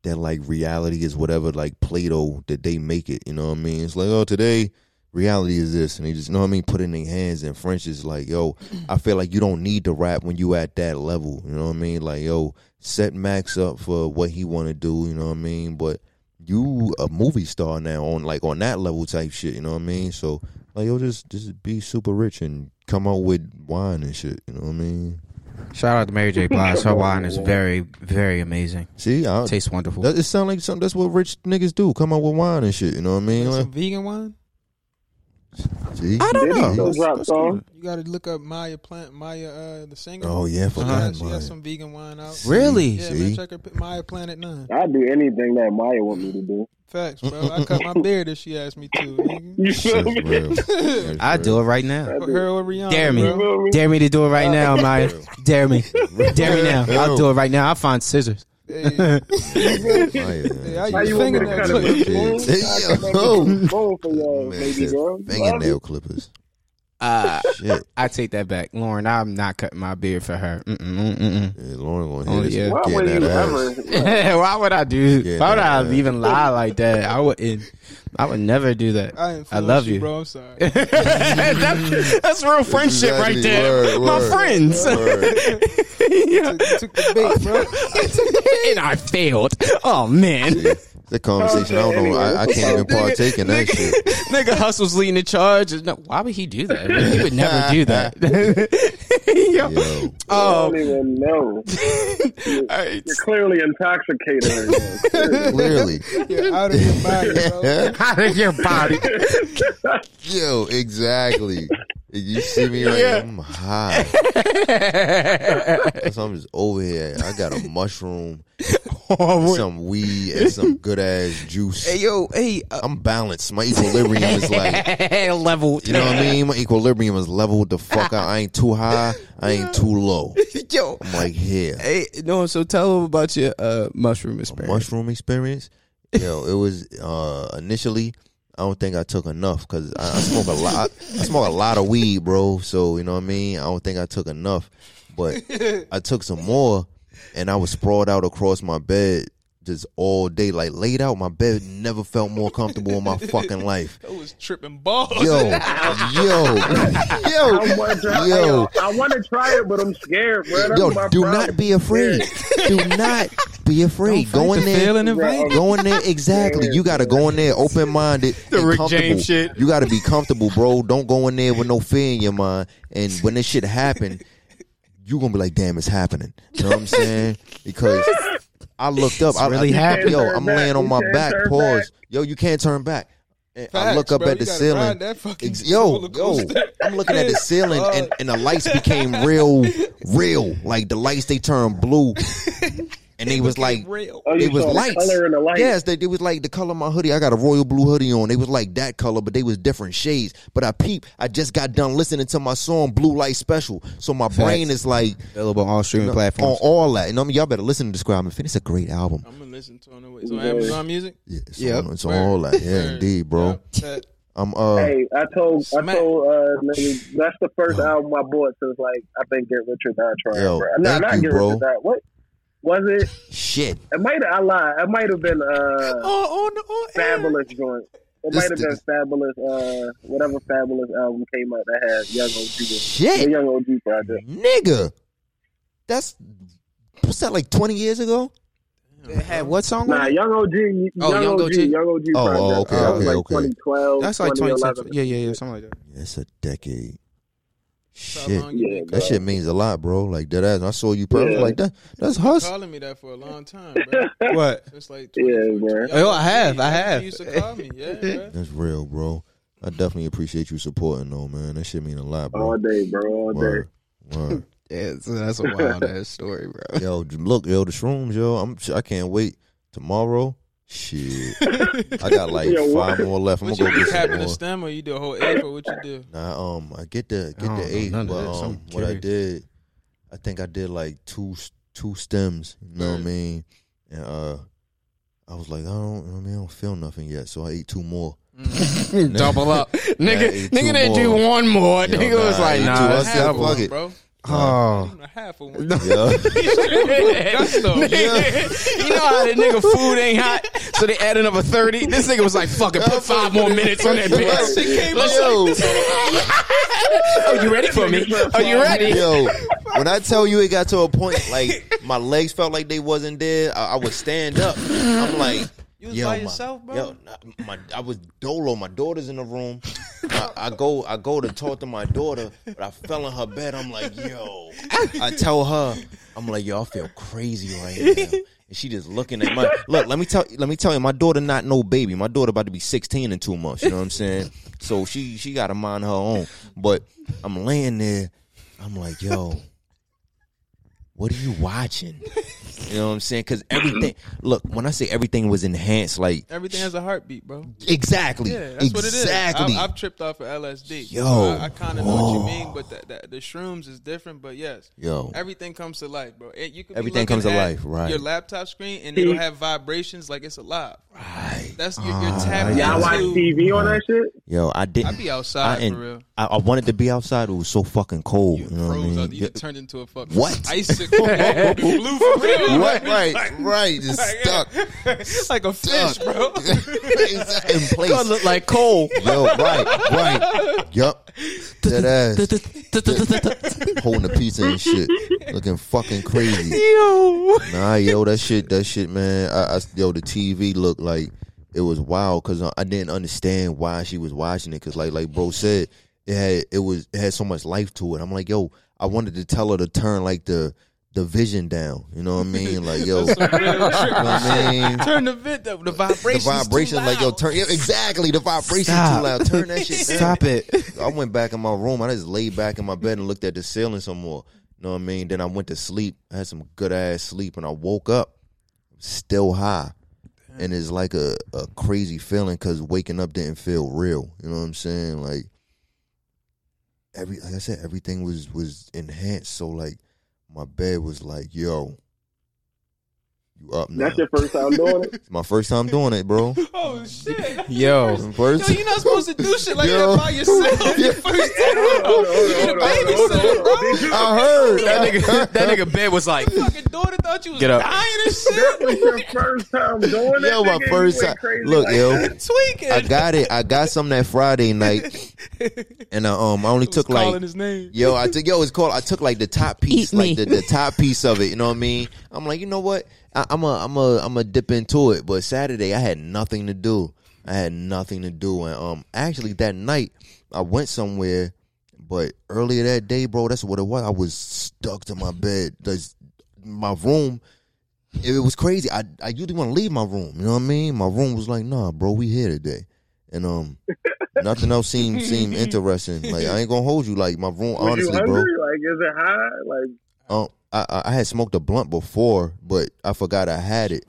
that like reality is whatever like Plato that they make it. You know what I mean? It's like oh today reality is this, and they just you know what I mean put in their hands. And French is like yo, I feel like you don't need to rap when you at that level. You know what I mean? Like yo, set Max up for what he want to do. You know what I mean? But you a movie star now on like on that level type shit. You know what I mean? So like yo, just just be super rich and come out with wine and shit. You know what I mean? Shout out to Mary J. Blige. Her wine is very, very amazing. See, I, Tastes wonderful. that, it sounds like something. That's what rich niggas do. Come out with wine and shit. You know what I mean? Like, some vegan wine. See, I don't Did know. still That's- that's song? You got to look up Mya Plant, Mya uh, the singer. Oh yeah, I forgot Uh-huh. She got some vegan wine out. Really? Yeah, See? man. Check her p- Mya Planet Nine. I'd do anything that Mya want me to do. Facts, bro. I cut my beard if she asked me to. You feel me? I do it right now. Her or Rihanna, Dare me. bro. me? Dare me to do it right now, Mya. Dare me. Dare me now. I'll do it right now. I'll find scissors. Hey, Hey, how you you want to fingernail clippers? with Hey, spoon? I cut that yo. with spoon for your Man baby said girl. fingernail clippers. Uh, Shit. I take that back, Lauren. I'm not cutting my beard for her. Mm-mm, mm-mm. Yeah, Lauren gonna Oh, hit us yeah. Why would that ass. ever? Why would I do? Yeah, why would I that- even lie like that? I wouldn't. I would never do that. I, I love you. bro. I'm sorry. that's, that's real friendship right there. Word, My word, friends. word. Yeah. took, took the bait, bro. and I failed. Oh man, The conversation, I don't know. I, I can't even partake in that shit. nigga hustles leading the charge. No, why would he do that? He would never do that. Yo. Yo, oh. I Oh, don't even know. alright. You're clearly intoxicated right now. clearly, You're out of your body. bro. out of your body. yo, exactly. You see me right Yeah. now, I'm high. So I'm just over here. I got a mushroom, some weed, and some good ass juice. Hey yo, hey, uh, I'm balanced. My equilibrium is like, level. you know what I mean? My equilibrium is leveled the fuck out. I ain't too high. I ain't too low. Yo, I'm like here. hey, no. So tell them about your uh, mushroom experience. mushroom experience. Yo, it was uh initially. I don't think I took enough because I, I smoke a lot. I smoke a lot of weed, bro. So you know what I mean. I don't think I took enough, but I took some more, and I was sprawled out across my bed just all day, like laid out. My bed never felt more comfortable in my fucking life. I was tripping balls. Yo, yo, yo, want to try, Yo. yo, I want to try it, but I'm scared, bro. That's yo. Do problem. not be afraid. Do not be afraid. Go in there. feeling and invite. Go in there, exactly. You got to go in there open minded. The Rick James shit. You got to be comfortable, bro. Don't go in there with no fear in your mind. And when this shit happen, you gonna be like, damn, it's happening. You know what I'm saying? Because I looked up, I really I, happening. Yo, Turn I'm back. laying on You my back. turn Pause. back. Yo, you can't turn back. And I look up bro. at the ceiling. ride that fucking Ex- yo, yo. I'm looking at the ceiling, and, and the lights became real, real. Like the lights, they turned blue, and they was like, real. Oh, it was saw the lights. color in the light. Yes, they, they was like the color of my hoodie. I got a royal blue hoodie on. They was like that color, but they was different shades. But I peep. I just got done listening to my song Blue Light Special, so my brain is like Available on all streaming on platforms. all that. You know, what I mean, y'all better listen to Describe It. It's a great album. I'm gonna listen to it on the way. It's on Amazon Music. Yeah, it's Yep. on, it's on all that. Yeah, indeed, bro. Yep, I'm uh, Hey, I told I told uh nigga, that's the first Yo. album I bought since like I think Get Rich or Die Trying. Yo, bro. No, not you, Get bro. Rich or Die. What was it? shit. It might have I lied. It might have been uh Oh, on the on air. Fabolous joint. It might have been Fabolous. Uh, whatever Fabolous album came out that had Young OG. The Young OG project. nigga. That's what's that like 20 years ago? It had what song? Nah. Young OG. Young, Oh, Young OG. OG. Young OG. Oh, project. oh, okay, that was okay, like okay. 2012. That's like 2011. 2010. Yeah, yeah, yeah, something like that. Yeah, it's a decade. That's how Shit. Yeah. That shit means a lot, bro. Like that ass. I saw you personally Yeah. like that. That's Huss. calling me that for a long time, bro. What? Since like Yeah, bro. Yo, oh, I have, I Y'all have. used to call me, yeah, bro. That's real, bro. I definitely appreciate you supporting though, man. That shit mean a lot, bro. All day, bro. All day. Word. Word. Yeah, so that's a wild ass story, bro. yo, j- look, yo, the shrooms, yo. I'm I can't wait. Tomorrow, shit. I got like Yo, five more left. I'm What gonna you go be get some having a stem or you do a whole eighth or what you do? Nah, um, I get the get don't the know eight, but um, what I did, I think I did like two two stems. You know what I mean? And uh, I was like, I don't, I mean, I don't feel nothing yet, so I ate two more. Double up, nigga. nigga two didn't do one more. Yo, nigga was like, nah, two. I that's said, double. fuck it. bro. Oh. Even a half of one. Yeah. Gusto. you know how the nigga food ain't hot, so they add another thirty. This nigga was like, "Fucking put five more minutes on that bitch." Yo, Oh, you ready for me? Are you ready? yo, when I tell you it got to a point like my legs felt like they wasn't there, I, I would stand up. I'm like, You was yo, by my- yourself, bro? Yo, my, I was dolo. My daughter's in the room. I, I go, I go to talk to my daughter, but I fell in her bed. I'm like, yo. I tell her, I'm like, yo, I feel crazy right now. And she just looking at my look. Let me tell, let me tell you, my daughter not no baby. My daughter about to be 16 in two months. You know what I'm saying? So she she got to mind her own. But I'm laying there. I'm like, yo, what are you watching? You know what I'm saying? Because everything. Look, when I say everything was enhanced, like Everything has a heartbeat, bro. exactly, Yeah, that's what it is. exactly. I, I've tripped off of LSD. Yo. So I, I kind of know what you mean, but the, the, the shrooms is different. But yes, Yo, everything comes to life, bro. It, you could Everything comes to life, right. Your laptop screen and it'll have vibrations like it's alive. right. That's you're, you're ah, tapping Y'all watch. TV on that shit? Yo, I didn't. I be outside I, for real. I, I wanted to be outside. It was so fucking cold. You, know what I Froze mean? up, you Yeah. turned into a fucking What? icicle. blue for real. Right, right, right. Just stuck. like a fish, bro. in place. Gonna look like coal. Yo, right, right. Yup. That ass. Holding a pizza and shit. Looking fucking crazy. Yo. Nah, yo, that shit, that shit, man. I, I yo, the TV looked like it was wild because I didn't understand why she was watching it. Because like, like bro said, it had it was it had so much life to it. I'm like, yo, I wanted to tell her to turn like the the vision down. You know what I mean? Like, yo, you know what I mean? Turn the vid, the, the The vibrations. vibrations, like yo, loud. turn yeah, exactly. The vibrations Stop. too loud. Turn that shit down. Stop it. I went back in my room. I just laid back in my bed and looked at the ceiling some more. You know what I mean? Then I went to sleep. I had some good ass sleep, and I woke up still high, and it's like a, a crazy feeling because waking up didn't feel real. You know what I'm saying? Like every like I said, everything was was enhanced. So like my bed was like, yo. You up now? That's your first time doing it? It's my first time doing it, bro. Oh shit. Yo. First, Yo, you're not supposed to do shit like Yo. that by yourself. Your first time. Hold on, hold on, You hold the on, hold on, babysitter, bro. I heard That nigga, that nigga bed was like, Fucking daughter thought you was Get up. dying and That was shit. your first time doing it? Yo, my nigga? You first went time. crazy Look, like yo, that? Tweaking. I got it. I got some that Friday night, and I, um, I only took calling like, his name. yo, I took, yo, it's called. I took like the top piece, Eat me. like the, the top piece of it. You know what I mean? I'm like, you know what? I, I'm a, I'm a, I'm a dip into it. But Saturday, I had nothing to do. I had nothing to do, and um, actually that night I went somewhere, But earlier that day, bro, that's what it was. I was stuck to my bed. My room. It was crazy. I I usually want to leave my room. You know what I mean? My room was like, nah, bro, we here today, and um, nothing else seemed seemed interesting. Like I ain't gonna hold you. Like my room, honestly, bro. Like, is it high? Like, Um, I I- I had smoked a blunt before, but I forgot I had it.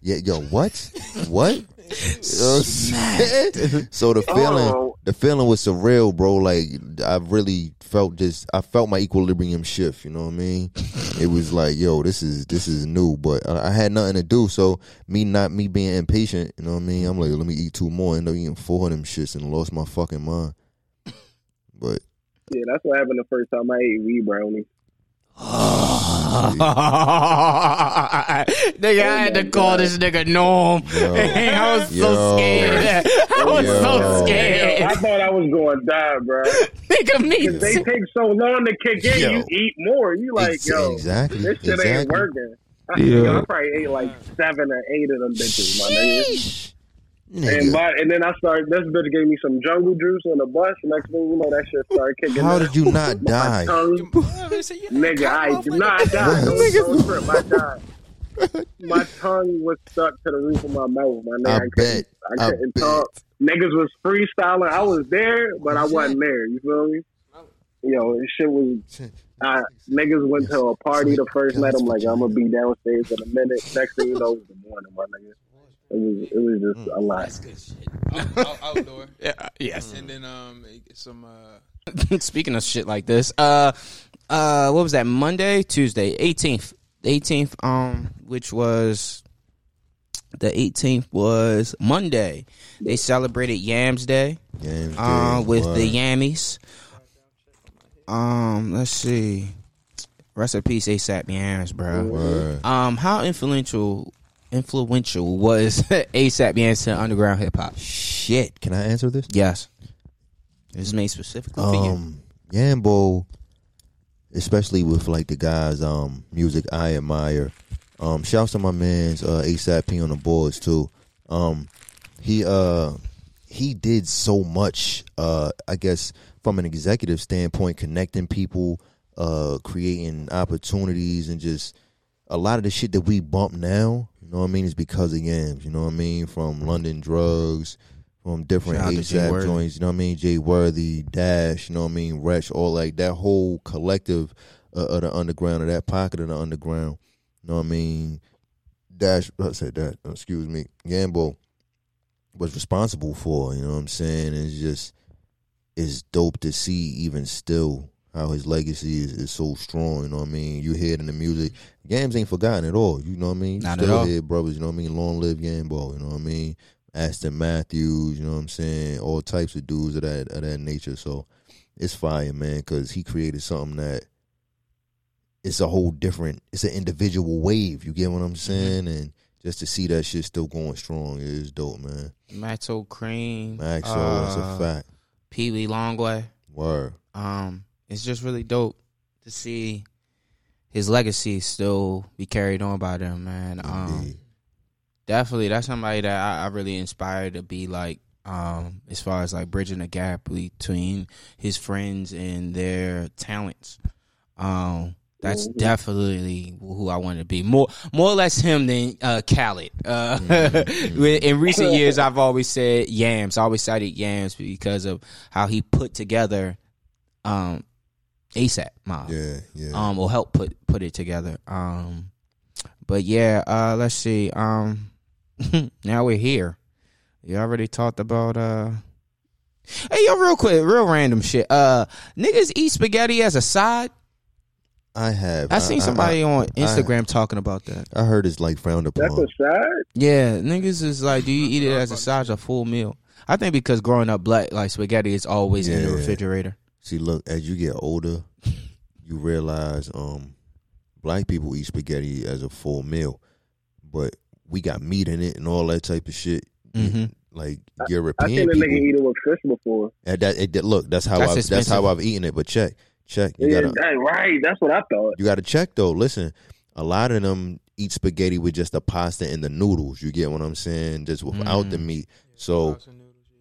Yeah, yo, what? what? You know what I'm saying? so the feeling, Oh. the feeling was surreal, bro. Like I really felt just, I felt my equilibrium shift. You know what I mean? it was like, yo, this is this is new, but I, I had nothing to do. So me not me being impatient, you know what I mean? I'm like, let me eat two more. End up eating four of them shits and lost my fucking mind. But yeah, that's what happened the first time I ate weed brownie. nigga, I had to call this nigga Norm. I was so scared. I was Yo. so Yo, I thought I was going to die, bro. nigga, me Because they take so long to kick in, Yo. you eat more. You like, Ex- yo, exactly, this shit ain't working. I, Yeah. yo, I probably ate like seven or eight of them bitches, my nigga. And, by, and then I started. This bitch gave me some jungle juice on the bus. Next thing you know, that shit started kicking. how in. did you not My die? nigga, I did not die. Don't, don't trip, I died. My tongue was stuck to the roof of my mouth. My nigga, I I, couldn't, bet. I I couldn't bet. talk. Niggas was freestyling. I was there, but I wasn't there. You feel me? Yo, this shit was. I, niggas went to a party the first night. I'm like, I'm gonna be downstairs in a minute. Next thing you know, it was the morning, my nigga. It was, it was just a lot. Out- out- outdoor. Yeah, yes. And then um some uh Speaking of shit like this, uh, uh, what was that? Monday, Tuesday, eighteenth, eighteenth, um, which was the eighteenth was Monday. They celebrated Yams Day, Yams uh, day, with what? the Yammies. Um, let's see. Rest in peace, ASAP Yams, bro. Word. Um, how influential influential was ASAP to underground hip hop? Shit, can I answer this? Yes, this is made specifically for you. Um, Yambo, especially with like the guys' um music I admire. Um, shouts to my man's uh, ASAP P on the boards too. Um, he uh he did so much. Uh, I guess from an executive standpoint, connecting people, uh, creating opportunities, and just a lot of the shit that we bump now. You know what I mean? It's because of Yams. You know what I mean? From London drugs, from different Shout out to Jay ASAP joints. You know what I mean? Jay Worthy, Dash. You know what I mean? Retch. All like that whole collective uh, of the underground, or that pocket of the underground. You know what I mean? Dash. I said that. Excuse me. Yambo was responsible for. You know what I'm saying? It's just it's dope to see even still how his legacy is, is so strong. You know what I mean? You hear it in the music. Yams ain't forgotten at all. You know what I mean? Not at still all. hear brothers. You know what I mean? Long live Yambo. You know what I mean? Aston Matthews. You know what I'm saying? All types of dudes of that of that nature. So it's fire, man, because he created something that it's a whole different. It's an individual wave. You get what I'm saying? And just to see that shit still going strong is dope, man. Maxo Kream, Maxo, uh, that's a fact. Pee Wee Longway. Word. Um, it's just really dope to see his legacy still be carried on by them, man. Um, definitely, that's somebody that I, I really inspired to be like. Um, as far as like bridging the gap between his friends and their talents. Um, that's definitely who I want to be. More, more or less him than uh, Khaled. Uh, Mhm. in recent years, I've always said Yams. I always cited Yams because of how he put together um, ASAP Mob, Yeah, yeah. um, or help put put it together. Um, but yeah, uh, let's see. Um, now we're here. You already talked about uh. Hey yo, real quick, real random shit. Uh, niggas eat spaghetti as a side. I have. I seen somebody I, on Instagram talking about that. I heard it's like frowned upon. That's a side. Yeah, niggas is like, do you eat it as a side or full meal? I think because growing up black, like spaghetti is always in the refrigerator. See, look, as you get older, you realize um, black people eat spaghetti as a full meal, but we got meat in it and all that type of shit. Mhm. Like I European seen a people. nigga eat it with fish before. And that, it, look, that's how That's I, that's expensive. how I've eaten it. But check, check. You Yeah, gotta that- right. That's what I thought. you gotta check though. Listen, a lot of them eat spaghetti with just the pasta and the noodles. You get what I'm saying? Just without the Mm. meat. So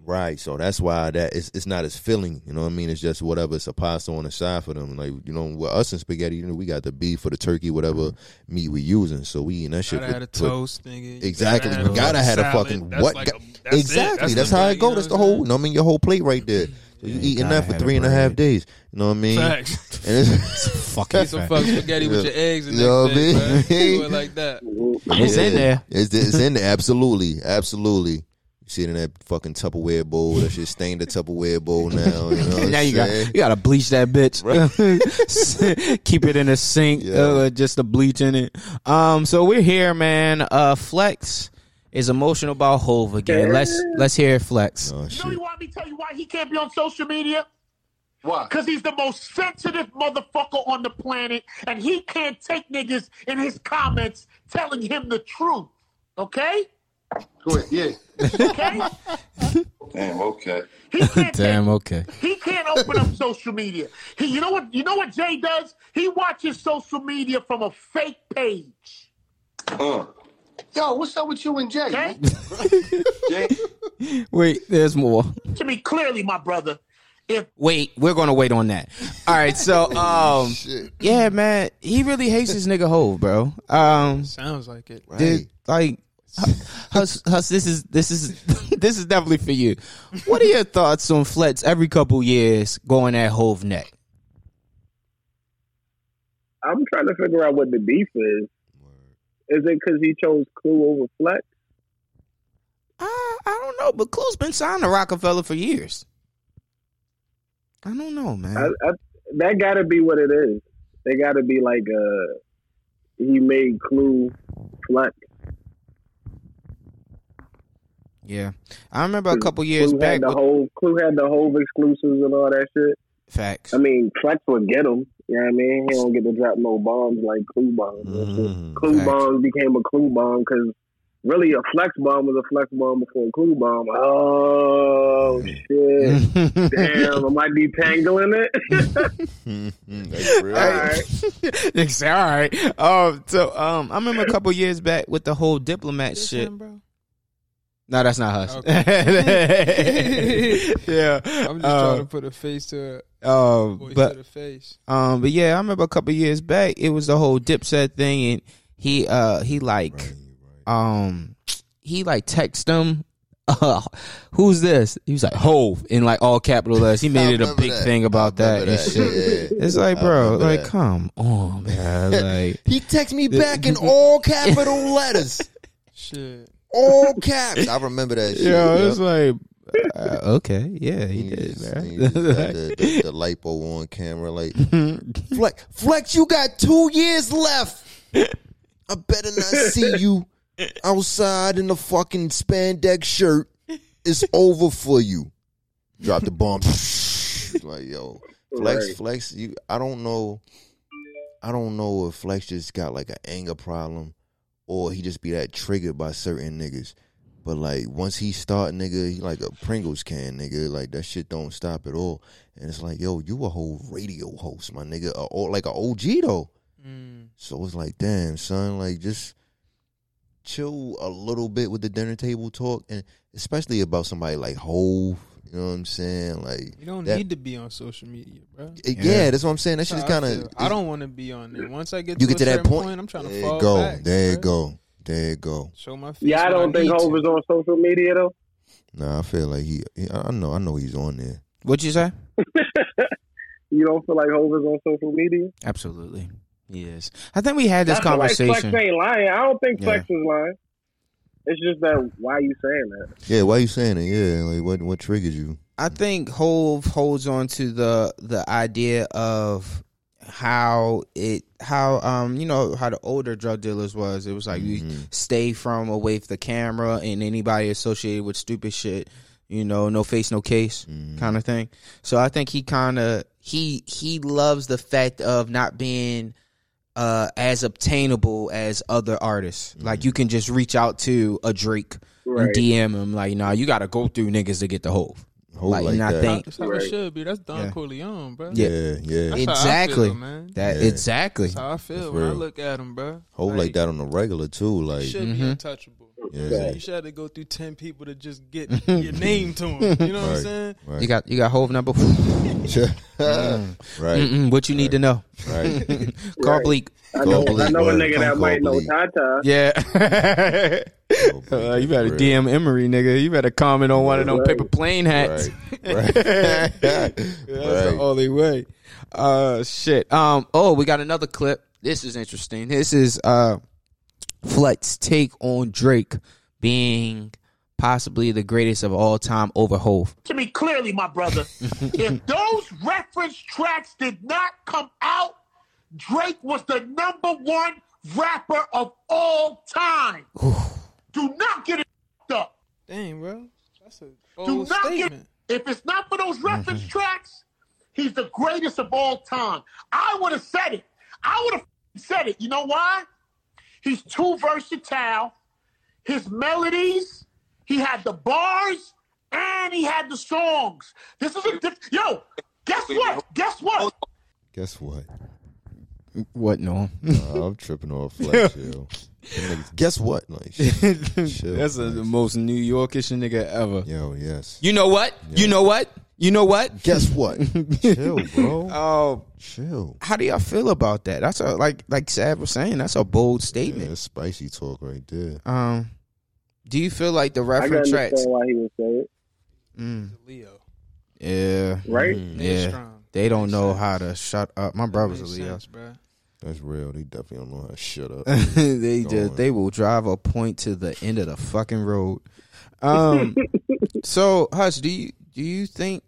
Right, so that's why that it's, it's not as filling. You know what I mean? It's just whatever. It's a pasta on the side for them. Like you know, with us and spaghetti, you know, we got the beef for the turkey, whatever meat we using. So we eating that shit. Gotta for- have a for- toast, nigga. Exactly. Gotta You gotta have a fucking That's what? like ga- a- that's it. exactly. That's, the how bread, it you go. know That's the what I'm whole. I mean, your whole plate right there. Mm-hmm. So you eating that for three and a half days. You know what I mean? Facts. And it's, Fucking Eat some fucking spaghetti with your eggs and You know what I mean? Do it like that. It's in there. It's, it's in there. Absolutely. Absolutely. You see it in that fucking Tupperware bowl. That shit stained the Tupperware bowl now. You know what I'm now you got you got to bleach that bitch. Keep it in the sink, Yeah. uh, just the bleach in it. Um, so we're here, man. Uh, Flex is emotional about Hov again. Let's let's hear Flex. Oh, You know shit. you want me to tell you why he can't be on social media? Why? Because he's the most sensitive motherfucker on the planet, and he can't take niggas in his comments telling him the truth. Okay? Go ahead. Yeah. Okay? Damn. Okay. He can't Damn. Okay. he can't open up social media. He, you know what? You know what Jay does? He watches social media from a fake page. Uh. Yo, what's up with you and Jay? Okay? Jay. Wait, there's more. to me clearly, my brother. If Wait, we're gonna wait on that. All right, so um, yeah, man, he really hates his nigga Hov, bro. Um, Sounds like it. dude, like, Huss, Huss, this is this is this is definitely for you. What are your thoughts on Flex every couple years going at Hov neck? I'm trying to figure out what the beef is. Is it because he chose Clue over Flex? Uh, I don't know, but Clue's been signed to Roc-A-Fella for years. I don't know, man. I, I, that got to be what it is. They got to be like uh, he made Clue Flex. Yeah, I remember a couple years Clue back. had the With, whole Clue had the whole exclusives and all that shit. facts. I mean, Flex would get him. You know what I mean? He don't get to drop no bombs like Clue bombs. Mhm. Clue Facts. bomb became a Clue bomb because really a Flex bomb was a Flex bomb before a Clue bomb. Oh shit! Damn, am I detangling it? That's real. all right. They say, all right. Um, so um, I remember a couple years back with the whole diplomat This shit. him, bro. No, that's not us. yeah. I'm just Uh, trying to put a face to a um, but to the face. um, but yeah, I remember a couple years back. It was the whole Dipset thing, and he uh he like um he like text him. Uh, who's this? He was like Hov in like all capital letters. He made it a big that. thing about I that and shit. yeah. It's like, bro, like, that. come on, man. Like, He texted me back in all capital letters. Shit. All caps. I remember that shit. yo, yup. it's like, uh, okay, yeah, he He did, just- man. he just the, the, the lipo on camera, like Flex. Flex, you got two years left. I better not see you outside in the fucking spandex shirt. It's over for you. Drop the bomb. like yo, Flex, Flex. You, I don't know. I don't know if Flex just got like an anger problem, or he just be that triggered by certain niggas. But like once he start, nigga, he like a Pringles can, nigga. Like that shit don't stop at all. And it's like, yo, you a whole radio host, my nigga, a, like a OG though. Mm. So it's like, damn, son, like just chill a little bit with the dinner table talk, and especially about somebody like Hov. You know what I'm saying? Like, You don't that- need to be on social media, bro. Eh, yeah, that's what I'm saying. That shit That's is kind of. feel. I don't want to be on there. Once I get You to, get a to that point. I'm trying to fall go. back. there you go. There you go. Show my face. Yeah, I don't think need Hov is on social media though. Nah, I feel like he. he- I know. I know he's on there. What you say? You don't feel like Hov is on social media? Absolutely, yes. I think we had this I feel like conversation. Flex ain't lying. I don't think Yeah. Flex is lying. It's just that why you saying that? Yeah, why you saying it? Yeah, like what? What triggered you? I think Hov holds on to the the idea of how it how um you know how the older drug dealers was. It was like you stay from away from the camera and anybody associated with stupid shit. You know, no face, no case, kind of thing. So I think he kind of he he loves the fact of not being uh as obtainable as other artists. Like you can just reach out to a Drake Right. and DM him like, nah, you got to go through niggas to get the Hov. Hold Like, like, and I think- That's how Right. it should be. That's Don Yeah. Corleone, bro. Yeah. yeah, yeah. That's how I exactly. feel, man. That Yeah. exactly. That's how I feel That's when I look at him, bro. Hold like that on the regular too. Like Should Mhm. be untouchable. Yeah. You should have to go through ten people to just get your name to him. You know what I'm saying? Right. You got you got Hov number. right. Mm-mm, what you need to know. Right. Call Right. Bleek. I know, Call I know a nigga that call might know Tata. Yeah. Uh, you better real. DM Emory, nigga. You better comment on one of them paper plane hats. Right. Right. That's the only way. Uh, shit. Um. Oh, we got another clip. This is interesting. This is uh, Flet's take on Drake being possibly the greatest of all time over Hov. to me clearly, my brother. if those reference tracks did not come out, Drake was the number one rapper of all time. Do not get it up. Dang, bro. That's a Do bold not statement. get. If it's not for those reference mm-hmm. tracks, he's the greatest of all time. I would have said it. I would have said it. You know why? He's too versatile. His melodies, he had the bars, and he had the songs. This is a diff- yo. Guess what? Guess what? Guess what? What? No. Nah, I'm tripping off flex, yo. Niggas- Guess what? Like, chill, That's a, the most New Yorkish nigga ever. Yo, yes. You know what? You know what? You know what? Guess what? chill, bro. Oh, Chill. how do y'all feel about that? That's a like like Sad was saying. That's a bold Yeah, statement. that's spicy talk right there. Um, do you feel like the I reference understand tracks? why he would say it. Mm, Leo. yeah, Right? Mm, yeah. Strong. They don't Makes know sense. how to shut up. My brother's a Leo. sense, bro. That's real. They definitely don't know how to shut up. they Go just on. they will drive a point to the end of the fucking road. Um, so Hush, do you do you think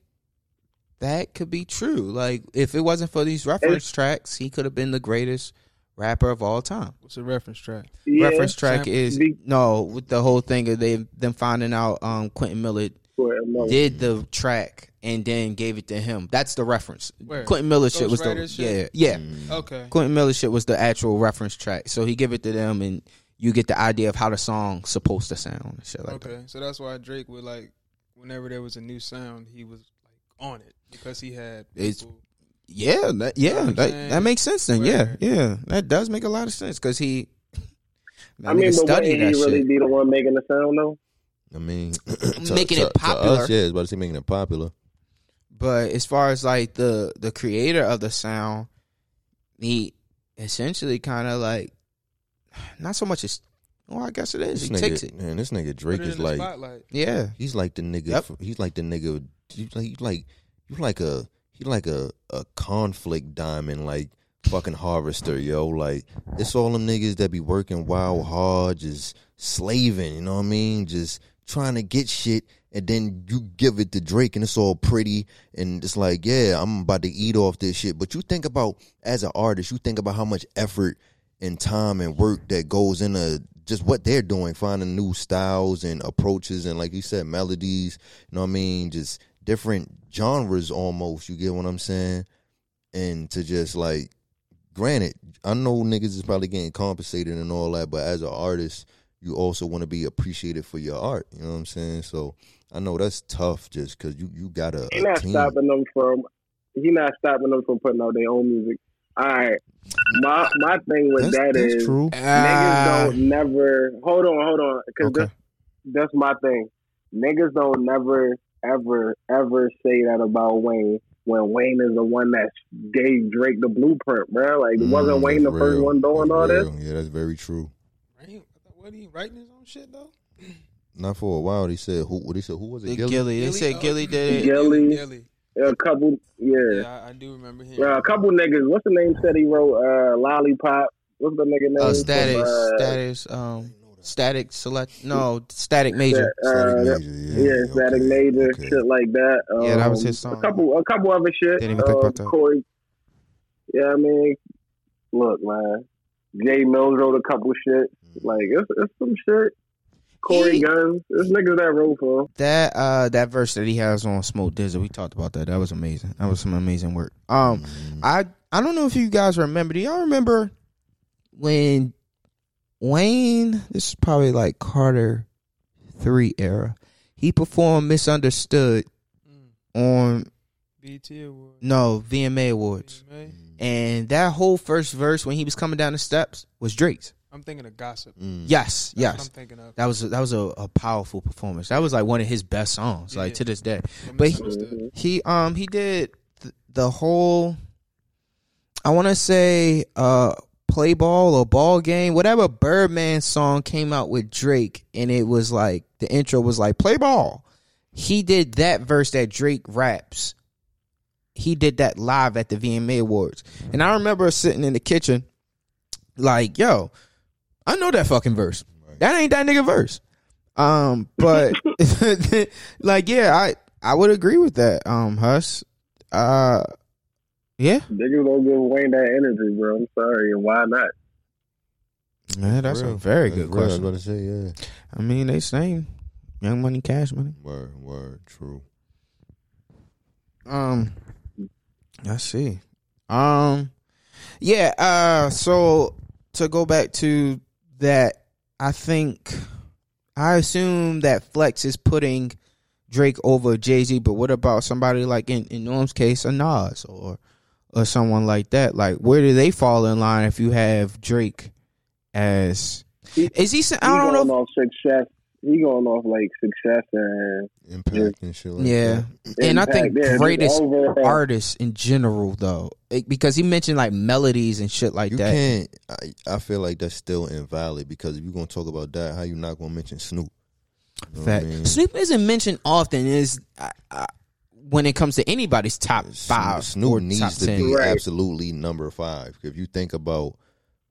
that could be true? Like, if it wasn't for these reference tracks, he could have been the greatest rapper of all time. What's a reference track? Yeah, reference track Sam- is Be- no with the whole thing of they them finding out um Quentin Miller for a moment. did the track and then gave it to him. That's the reference. Where? Quentin Miller shit was the shit? yeah yeah. Mm. Okay. Quentin Miller shit was the actual reference track. So he give it to them and you get the idea of how the song's supposed to sound and shit like Okay. So that's why Drake would like whenever there was a new sound, he was like on it because he had It's- Yeah, that, yeah, what I'm that, that makes sense then. Yeah, yeah, that does make a lot of sense because he. I mean, but studied wouldn't he really shit. be the one making the sound though? I mean, to- Making to- it popular. To us, yeah, it's about to say making it popular. But as far as like the the creator of the sound, he essentially kind of like not so much as well, I guess it is. This He nigga, takes it. man, this nigga Drake is like, spotlight. Yeah, he's like the nigga. Yep. He's like the nigga. He's like, he's like, he's like a, he like a, a conflict diamond, like fucking harvester, yo. Like it's all them niggas that be working wild hard, just slaving. You know what I mean? Just trying to get shit, and then you give it to Drake, and it's all pretty, and it's like, yeah, I'm about to eat off this shit. But you think about as an artist, you think about how much effort and time and work that goes into just what they're doing, finding new styles and approaches and like you said, melodies, you know what I mean? Just different genres almost, you get what I'm saying? And to just like granted, I know niggas is probably getting compensated and all that, but as an artist, you also want to be appreciated for your art. You know what I'm saying? So I know that's tough just because you, you got a, He not team. stopping them from. He not stopping them from putting out their own music. All right, my my thing with That's, that that's is true. niggas Ah, don't never. Hold on, hold on, because Okay. that's that's my thing. Niggas don't never ever ever say that about Wayne when Wayne is the one that gave Drake the blueprint, bro. Like Mm, wasn't Wayne the that's first one doing That's all this? Yeah, that's very true. Right? What he writing his own shit though? Not for a while. They said who? What they said? Who was it? Gillie? Gillie. They Gillie? said Oh, Gillie did it. Gillie. Gillie. A couple, yeah. Yeah, I, I do remember him. Uh, a couple niggas. What's the name? Said he wrote uh, "Lollipop." What's the nigga name? Uh, from, static, uh, status, um, static select. No, static major. uh, Static Major, yeah, yeah, Static okay, Major, okay. shit like that. Um, Yeah, that was his song. A couple, a couple other shit. Didn't even think um, about that. Corey. Yeah, I mean, look, man. Jay Mills wrote a couple shit. Like it's, it's some shit. Corey He- Gunz. It's niggas that wrote for. him. That uh, that verse that he has on Smoke Dizzle, we talked about that. That was amazing. That was some amazing work. Um, Mm. I I don't know if you guys remember. Do y'all remember when Wayne? This is probably like Carter three era. He performed "Misunderstood" Mm. on BT Award. no VMA Awards, VMA. and that whole first verse when he was coming down the steps was Drake's. I'm thinking of gossip. Mm. Yes, That's yes. I'm thinking of. That was that was a, a powerful performance. That was like one of his best songs, like Yeah. to this day. But But he, he um he did th- the whole. I want to say uh play ball or ball game, whatever Birdman song came out with Drake, and it was like the intro was like play ball. He did that verse that Drake raps. He did that live at the VMA Awards, and I remember sitting in the kitchen, like, "Yo, I know that fucking verse. That ain't that nigga verse." Um, but like, yeah, I I would agree with that. Um, Huss, uh, yeah, Niggas don't give Wayne that energy, bro. I'm sorry, and why not? man, that's a very That's good real. I was about to say, yeah. I mean, they saying Young Money, Cash Money. Word, word, true. Um, I see. Um, yeah. Uh, so to go back to that, I think I assume that Flex is putting Drake over Jay Z, but what about somebody like in in Norm's case, a Nas or or someone like that? Like, where do they fall in line if you have Drake as? Is he? I don't know. if- success. He going off like success and Impact and shit like Yeah, that. and I think Yeah, greatest overall. artists in general, though, It- because he mentioned like melodies and shit like You that. can't. I, I feel like that's still invalid because if you're gonna talk about that, how you not gonna mention Snoop? You know Fact. I mean? Snoop isn't mentioned often. Is when it comes to anybody's top five, Snoop needs to 10. be Right. absolutely number five. If you think about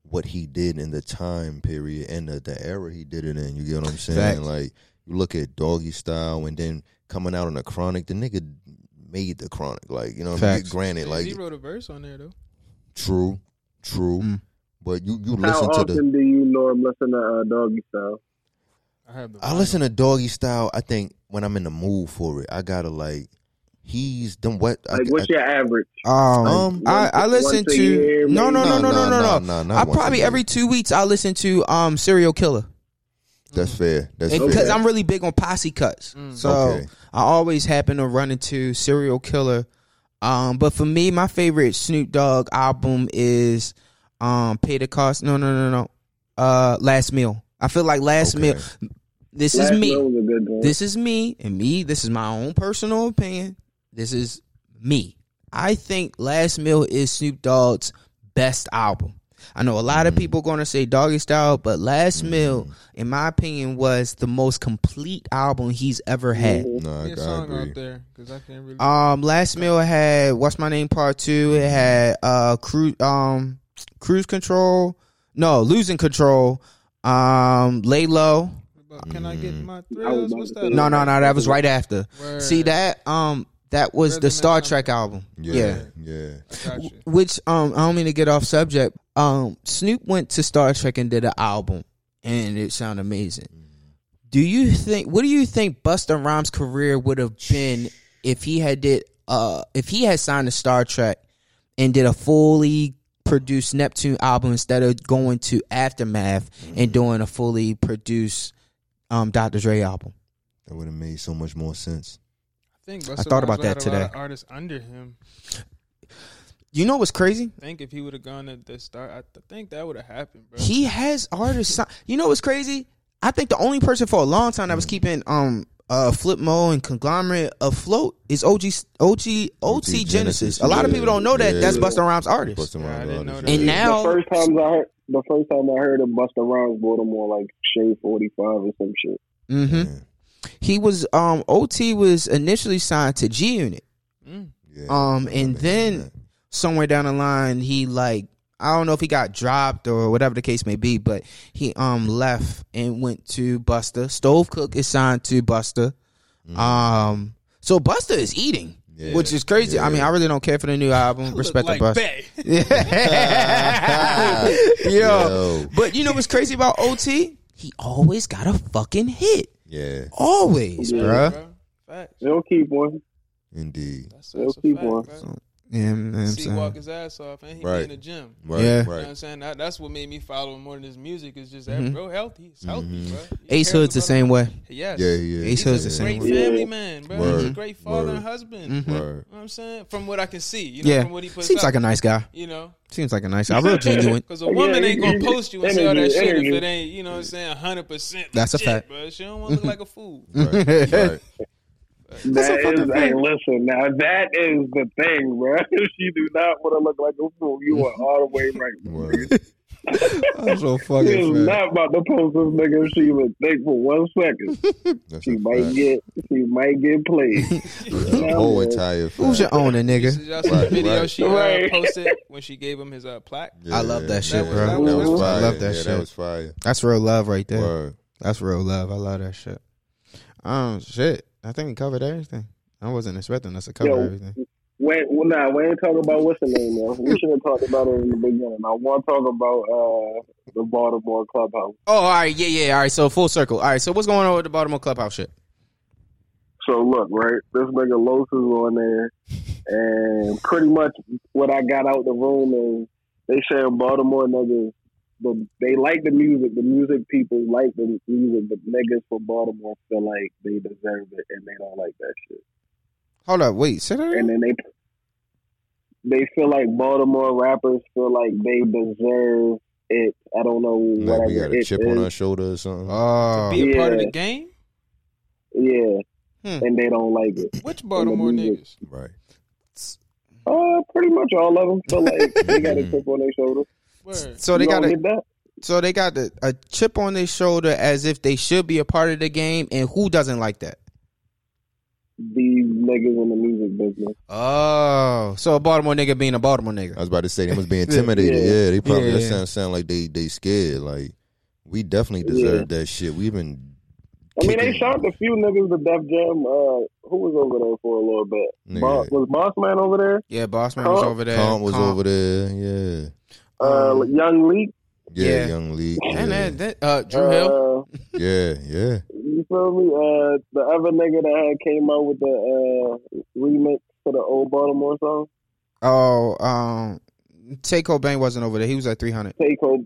what he did in the time period and the, the era he did it in, you get what I'm saying? Facts. Like you look at Doggy Style and then coming out on the Chronic, the nigga made the Chronic. Like you know, what I mean? Facts. granted, like he wrote a verse on there though. true, true, Mm. but you you How listen to the. How often do you know him listen to uh, Doggy Style? I have the. I listen to Doggy Style. I think when I'm in the mood for it, I gotta like. He's done what? I- what's I- your average? Um, Um, I, I listen to year, no, no, maybe? no, no, no, no, no. no, not I probably every two weeks I listen to um Serial Killer That's fair. That's because. I'm really big on posse cuts. So Okay. I always happen to run into Serial Killer. Um, but for me, my favorite Snoop Dogg album is um Pay the Cost. No, no, no, no. Uh, Last Meal. I feel like Last Okay. Meal. This Last is me. Meal was a good one. This is me and me. This is my own personal opinion. This is me. I think Last Meal is Snoop Dogg's best album. I know a lot of people going to say Doggy Style, but Last Meal, in my opinion, was the most complete album he's ever had. No, I, Get a I song agree. out there because I can't really. Um, Last Meal had What's My Name Part Two. It had uh cruise um Cruise Control. No, Losing Control. Um, Lay Low. But can I get my I thrills? What's that? No, no, no. That was right after. Word. See that? Um, that was Rhythm the Star. Trak album. Yeah, Yeah. yeah. I got you. Which um, I don't mean to get off subject. Um, Snoop went to Star Trak and did an album, and it sounded amazing. Do you think? What do you think Busta Rhymes' career would have been if he had did uh if he had signed to Star Trak and did a fully produced Neptune album instead of going to Aftermath and doing a fully produced um Dr. Dre album? That would have made so much more sense. I think I thought about that had a lot today. of artists under him. You know what's crazy? I think if he would have gone at the start, I th- think that would have happened, bro. He has artists. si- You know what's crazy? I think the only person for a long time that was keeping um uh Flipmo and conglomerate afloat is OG OG OT Genesis. A lot of people don't know that yeah. that's Busta Rhymes' artist. Busta Yeah, I Rhymes didn't know artist, that. And now- the first time I heard the first time I heard of Busta Rhymes bought him on like Shade Forty Five or some shit. Mm-hmm. Yeah, He was um OT was initially signed to G Unit. Mm. yeah. Um and then that. somewhere down the line he like I don't know if he got dropped or whatever the case may be, but he um left and went to Busta. Stove Cook is signed to Busta. Um so Busta is eating. Yeah, Which is crazy. I mean, I really don't care for the new album. Respect like the Busta. Bay. Yo. Yo. But you know what's crazy about OT? He always got a fucking hit. Yeah, Always, Yeah, bruh. Bro. Facts. They'll keep one. indeed. That's, They'll keep fact, one. Bro. Yeah, you know I'm see saying? walk his ass off, and he Right. be in the gym. Right, Yeah. You know what. I'm saying? That, that's what made me follow him more than his music. Is just Mhm. that bro healthy. He's healthy, Mhm. bro. He Ace Hood's the same him. way. Yes. Yeah, yeah. Ace He's Hood's the same great way. family Yeah. man, bro. Word. He's a great father Word. and husband. Mhm. You know what I'm saying? From what I can see, you know, Yeah, from what he puts seems out, like a nice guy. you know. Seems like a nice guy. Real genuine. Because a woman Yeah, ain't gonna post you and say all that shit if it ain't, you know what I'm saying, hundred percent. That's a fact. But she don't want to look like a fool. Right, right. That a hey, listen, now that is the thing, bro. she do not want to look like a fool. You are all the way right. Word. I'm so She is fucking fat. not about to post this nigga if she even think for one second. That's She might fact. get, she might get played. The whole entire Who's your owner, nigga? Did y'all see the video right. she uh, Right. posted when she gave him his uh, plaque? I love that shit, That bro. That was, that was- fire. I love that yeah, shit. That was fire. That's real love right there. Word. That's real love. I love that shit. Um, shit. I think we covered everything. I wasn't expecting us to cover Yo. everything. Wait, well, nah, we ain't talking about what's the name, man. We should have talked about it in the beginning. I want to talk about uh, the Baltimore clubhouse. Oh, all right, yeah, yeah. All right, so full circle. All right, so what's going on with the Baltimore clubhouse shit? So look, right, this nigga Los is on there, and pretty much what I got out the room is they saying Baltimore niggas, the they like the music, the music people like the music, but niggas from Baltimore feel like they deserve it and they don't like that shit, Hold up, wait, sit that and then they they feel like Baltimore rappers feel like they deserve it. I don't know Like whatever we got a chip is. on our shoulder or something. Oh, Be a part of the game? Yeah, Hmm. and they don't like it. Which Baltimore niggas? right. Uh, pretty much all of them feel like they got a chip on their shoulder. Word. so they got a so they got the, a chip on their shoulder as if they should be a part of the game, and who doesn't like that? These niggas in the music business. Oh, so a Baltimore nigga being a Baltimore nigga. I was about to say they must be intimidated. Yeah. yeah. they probably Yeah. that sound sound like they they scared. Like we definitely deserve that shit. We've been. I mean, they shot a few niggas to Def Jam. Uh, who was over there for a little bit? Nigga. Boss, was Boss Man over there? Yeah, Bossman was Comp- over there. Comp was Comp. over there. Yeah. Uh, Um, Young Leak. Yeah, Yeah. young Lee. Yeah. And then, then uh, Drew Hill. Uh, yeah, yeah. you feel me? Uh, the other nigga that had came out with the uh, remix for the old Baltimore song. Oh, um, Tay Cobain wasn't over there. He was at three hundred. Take Hope.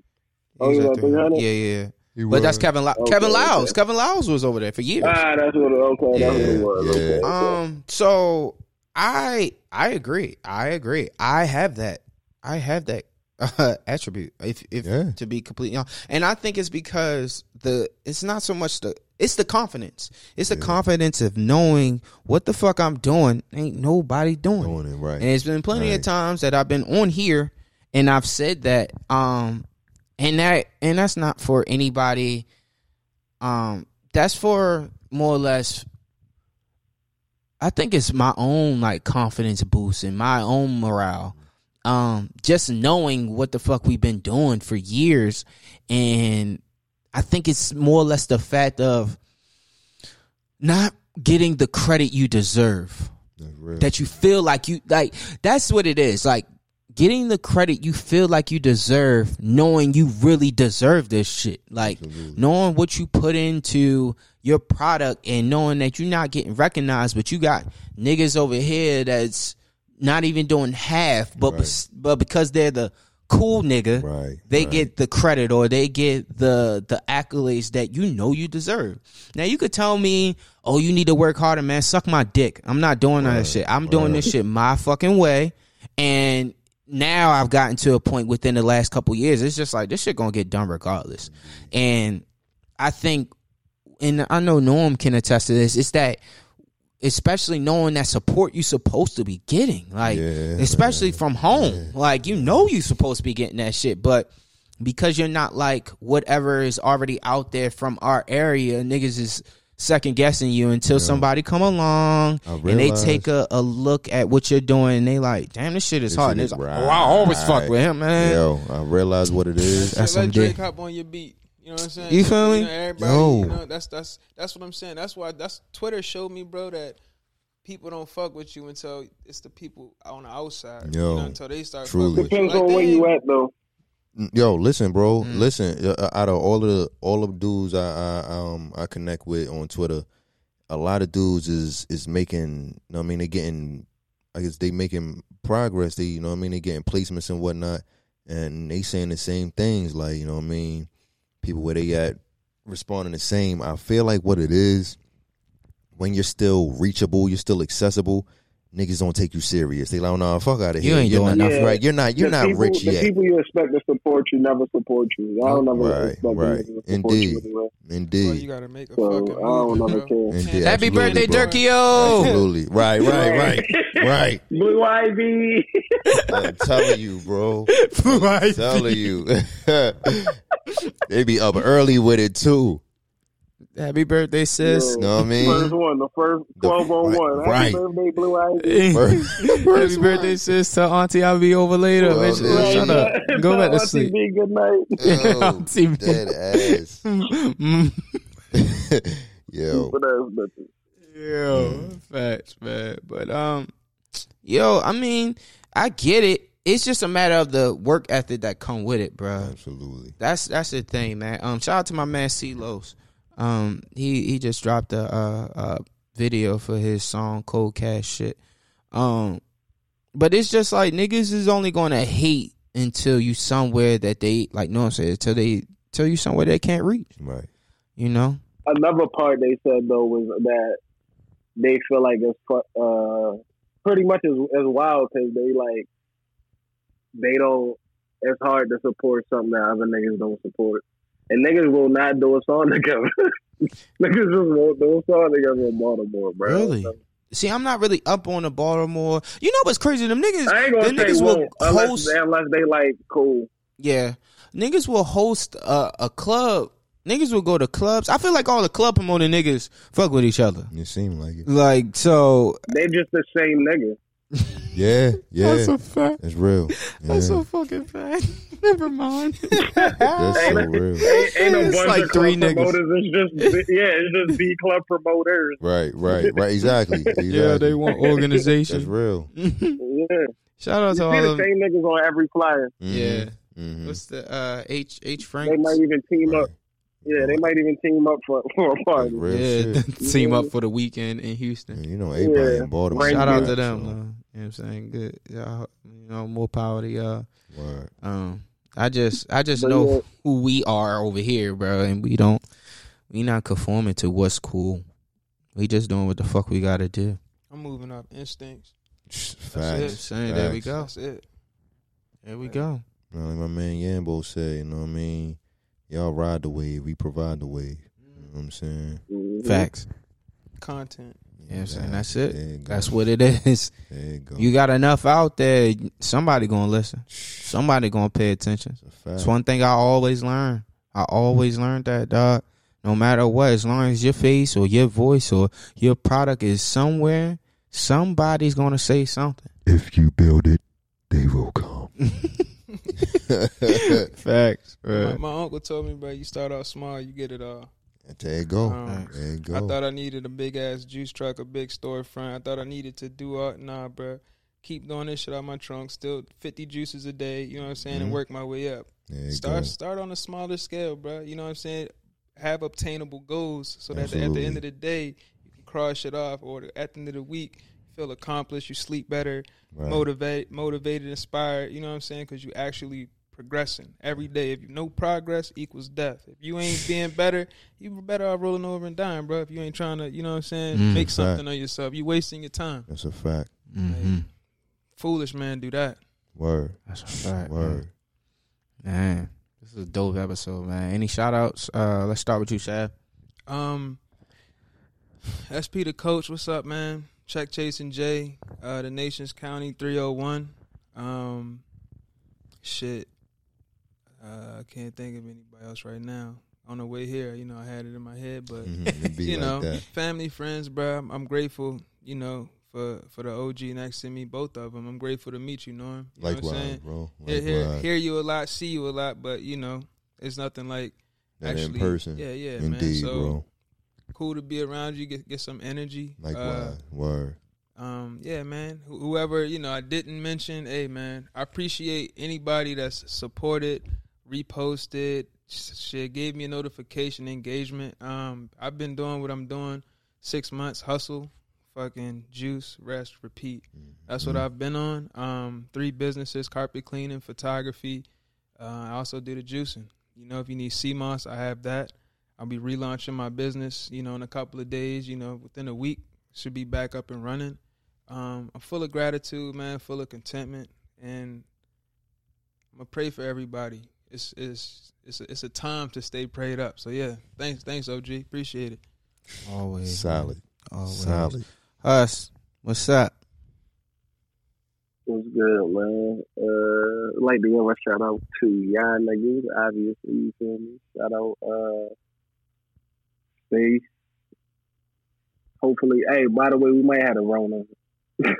Oh, he was at 300? Yeah, yeah. But that's Kevin. Lau- Okay, Kevin Liles. okay. Kevin Liles was over there for years. Ah, that's what. It, okay, that's what it was. yeah. Okay, okay. Um. So I I agree. I agree. I have that. I have that uh, attribute. If if Yeah. to be completely honest, and I think it's because the it's not so much the it's the confidence. It's the confidence of knowing what the fuck I'm doing. Ain't nobody doing. it. Doing it right. And it's been plenty of times that I've been on here and I've said that um and that and that's not for anybody um that's for more or less I think it's my own like confidence boost and my own morale. Um just knowing what the fuck we've been doing for years. And I think it's more or less the fact of not getting the credit you deserve. That you feel like you like that's what it is. Like getting the credit you feel like you deserve knowing you really deserve this shit. Like knowing what you put into your product and knowing that you're not getting recognized but you got niggas over here that's not even doing half but bes- but because they're the cool nigga Right, they right. get the credit or they get the the accolades that you know you deserve. Now you could tell me, "Oh, you need to work harder, man. Suck my dick." I'm not doing that shit. I'm doing this shit my fucking way. And now I've gotten to a point within the last couple years. It's just like this shit gonna get done regardless. And I think, and I know Norm can attest to this. It's that. Especially knowing that support you're supposed to be getting, like Yeah, especially from home, like you know you're supposed to be getting that shit, but because you're not like whatever is already out there from our area, niggas is second guessing you until somebody come along and they take a, a look at what you're doing and they like, damn, this shit is This hard. shit And is it's like, oh, I always fuck with him, man. Yo, I realize what it is. That's Shit, let Drake dick. hop on your beat. You know what I'm saying? You feel me? know, everybody, Yo. you know, that's that's that's what I'm saying. That's why that's Twitter showed me, bro, that people don't fuck with you until it's the people on the outside. Yo, you know, until they start truly. fucking with you. Depends Like, on where damn, you at, though. Yo, listen, bro. Mm. Listen, uh, out of all of the all of the dudes I, I um I connect with on Twitter, a lot of dudes is is making. You know what I mean, they're getting I guess they making progress. They, you know, what I mean, they getting placements and whatnot, and they saying the same things. Like, you know, what I mean, people where they at responding the same. I feel like what it is when you're still reachable, you're still accessible. Niggas don't take you serious. They like, no, fuck out of You here. ain't you're doing not, nothing. right. You're not. You're the not people, rich the yet. people you expect to support you never support you. I don't never Right, expect right. them niggas to support Indeed. you anyway. Well, Indeed. you gotta make a So fucking I don't movement, never bro. care. Indeed. Happy Absolutely, birthday, bro. Dirkio. Absolutely. Right. Right. Right. Right. Blue Ivy. I'm telling you, bro. I'm telling you. they be up early with it too. Happy birthday, sis. Know what I mean? First one, the first The- twelve on one. Happy right. birthday, Blue Ivy. Happy birthday, sis. Tell Auntie I'll be over later. Well, Bitch, yeah. Shut up. Go back to Auntie sleep. B, good night. Yo, Auntie B. dead ass. Mm. Yo. But. Yo, facts, man. But um, yo, I mean, I get it. It's just a matter of the work ethic that come with it, bro. Absolutely. That's that's the thing, man. Um, shout out to my man C-Los. Um, he he just dropped a, uh a video for his song Cold Cash shit. Um, but it's just like niggas is only gonna hate until you somewhere that they like. No, I'm saying until they tell you somewhere they can't reach. Right. You know. Another part they said though was that they feel like it's uh, pretty much as as wild because they like they don't. It's hard to support something that other niggas don't support, and niggas will not do a song together. niggas just won't do a song together in Baltimore, bro. Really? See, I'm not really up on the Baltimore. You know what's crazy? Them niggas, I ain't gonna them say niggas will won't unless, host. unless they like cool. Yeah, niggas will host a, a club. Niggas will go to clubs. I feel like all the club promoting niggas fuck with each other. It seemed like it. Like so. They just the same nigga. Yeah. Yeah. That's a fact. It's real. Yeah. That's a fucking fact. Never mind. That's so real. Ain't, ain't no It's bunch like of three club niggas. promoters. It's just yeah, it's just B club promoters. Right. Right. Right. Exactly. exactly. Yeah, they want That's organization. real. Yeah, Shout out to see all the of same niggas on every flyer. Yeah. Mhm. What's the uh H H Frank? They might even team up. Yeah, they might even team up for for a party. real Yeah, shit. team up for the weekend in Houston. And you know, everybody Yeah. in Baltimore. Shout out to so- them. though. You know what I'm saying? Good. Yeah, you know, more power to y'all. Word. Um, I just, I just But know yeah. who we are over here, bro, and we don't, we not conforming to what's cool. We just doing what the fuck we gotta do. I'm moving off instincts. Facts. it. You know I'm saying? There we Facts. go. That's it. There we go. You know, like my man Yambo said, you know what I mean? Y'all ride the wave, we provide the wave. You know what I'm saying? Mhm. Facts. Content. You know what I'm saying? That's it. There. That's what it is. There you got enough out there. Somebody gonna listen. Somebody gonna pay attention. It's. That's one thing I always learn. I always learned that, dog. No matter what, as long as your face or your voice or your product is somewhere, somebody's gonna say something. If you build it, they will come. Facts, My, my uncle told me, bro, you start out small, you get it all. There you go. Um, there you go. I thought I needed a big ass juice truck, a big storefront. I thought I needed to do all nah, bro. Keep doing this shit out my trunk. Still fifty juices a day. You know what I'm saying, Mhm. and work my way up. there you Start go. start on a smaller scale, bro. You know what I'm saying. Have obtainable goals so that at the end of the day you can cross it off, or at the end of the week feel accomplished, you sleep better, Right. motivate, motivated, inspired. You know what I'm saying? Because you actually progressing every day. If you no progress equals death. If you ain't being better, you better off rolling over and dying, bro. If you ain't trying to, you know what I'm saying, Mm, make fact. something of yourself, you wasting your time. That's a fact. Mm-hmm. Foolish man, do that. Word. That's a fact. Word. man, this is a dope episode, man. Any shout outs? Uh, let's start with you, Shad. Um, SP the coach, what's up, man? Check chasing Jay, uh, the Nations County 301. Um, shit, uh, I can't think of anybody else right now. On the way here, you know, I had it in my head, but Mhm. You like know, that. family, friends, bro. I'm, I'm grateful, you know, for for the OG next to me, both of them. I'm grateful to meet you, Norm. You know what I'm Likewise, saying? bro. Hear, hear, hear you a lot, see you a lot, but you know, it's nothing like That actually in person. Yeah, yeah, man. Indeed, So bro. cool to be around you, get get some energy. Uh, Likewise. Word. um, yeah, man. Whoever you know, I didn't mention. Hey, man, I appreciate anybody that's supported, reposted, sh- shit, gave me a notification, engagement. Um, I've been doing what I'm doing, six months hustle, fucking juice, rest, repeat. That's Mm-hmm. what I've been on. Um, three businesses: carpet cleaning, photography. Uh, I also do the juicing. You know, if you need sea moss, I have that. I'll be relaunching my business. You know, in a couple of days. You know, within a week, should be back up and running. Um, I'm full of gratitude, man. Full of contentment, and I'm gonna pray for everybody. It's it's it's a, it's a time to stay prayed up. So yeah, thanks thanks OG, appreciate it. Always Solid. Always. Solid. Us. What's up? What's good, man? Uh, I'd like to give a shout out to y'all niggas, obviously, you feel me? Shout out, uh, Space. Hopefully, hey, by the way, we might have a Rona.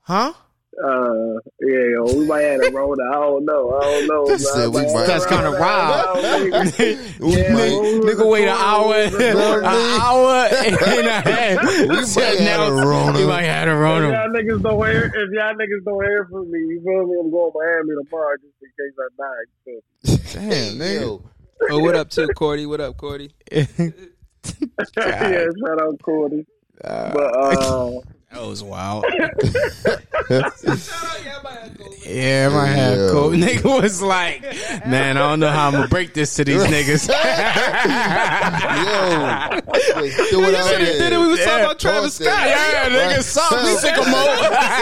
Huh? Uh, yeah, yo, we might have a Rona. I don't know. I don't know. He said we might- That's kind of wild. Yeah, Nigga wait an hour, an what I mean? hour and a half. We might have a Rona. You might have a If Rona. y'all niggas don't hear, if y'all niggas don't hear from me, you feel me? I'm going to Miami tomorrow just in case I die. You feel me? Damn, nigga. Yo, Oh, what up, too, Cordy? What up, Cordy? yeah, shout out Cordy. but uh, That was wild. Yeah, my Yo. cold. Nigga was like, man, I don't know how I'm gonna break this to these niggas. yo, Wait, throw it out Then there. we was talking about Travis Scott. that. Yeah, nigga, something sycamore.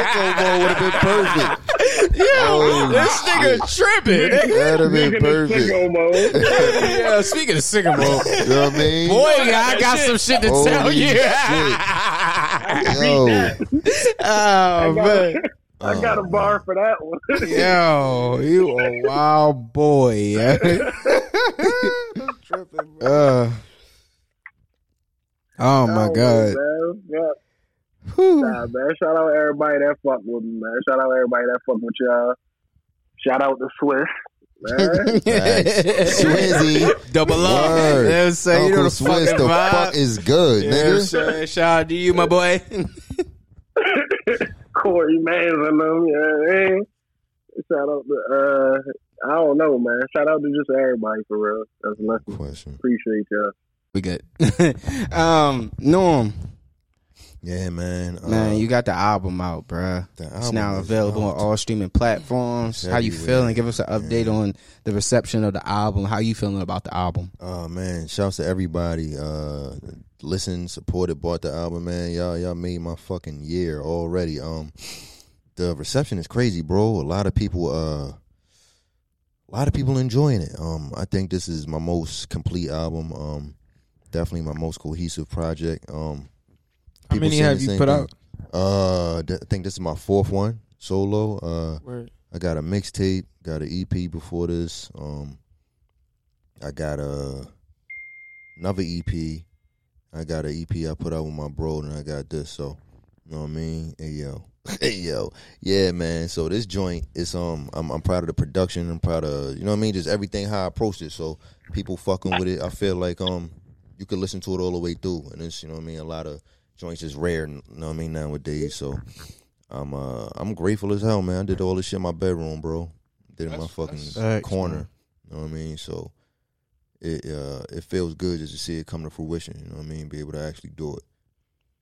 Sycamore would have been perfect. Yo, Oh, this nigga tripping. That'd have been perfect. yeah, speaking of sycamore, You know what I mean? boy, I got some shit to tell Holy you. Yo, oh man. I got a bar for that one. Yo, you a wild boy. Yeah. uh, oh my god. Man. Yeah. Whew. Nah, man. Shout out everybody that fuck with me, man. Shout out everybody that fuck with y'all. Shout out to Swizz. Man. Swizzy. Double up. Word. You know what I'm saying? You know Uncle the Swizz, the vibe. fuck is good, You know what nigga. Shout out to you, my boy. Corey Mans and them, you know what I mean? Shout out to, uh, I don't know, man. Shout out to just everybody for real. That's nothing. Question. Appreciate y'all. we good. um, Norm, Yeah, man. Man, you got the album out, bruh. the It's now available on all streaming platforms. How you feeling? Give us an update on the reception of the album. How you feeling about the album? Oh man, shouts to everybody. Uh listened, supported, bought the album, man. Y'all y'all made my fucking year already. Um the reception is crazy, bro. A lot of people uh a lot of people enjoying it. Um I think this is my most complete album. Um definitely my most cohesive project. Um How many have the you put thing. out? Uh th- I think this is my fourth one solo. Uh Word. I got a mixtape, got an EP before this. Um, I got a another EP. I got an EP I put out with my bro, and I got this. So, you know what I mean? Hey yo, hey yo, yeah, man. So this joint is um, I'm I'm proud of the production. I'm proud of you know what I mean, just everything how I approached it. So people fucking with it. I feel like um, you could listen to it all the way through, and it's you know what I mean. A lot of joints is rare, you know what I mean nowadays. So I'm uh I'm grateful as hell, man. I did all this shit in my bedroom, bro. Did it in my fucking Facts, corner. You know what I mean? So it uh it feels good just to see it come to fruition, you know what I mean? Be able to actually do it.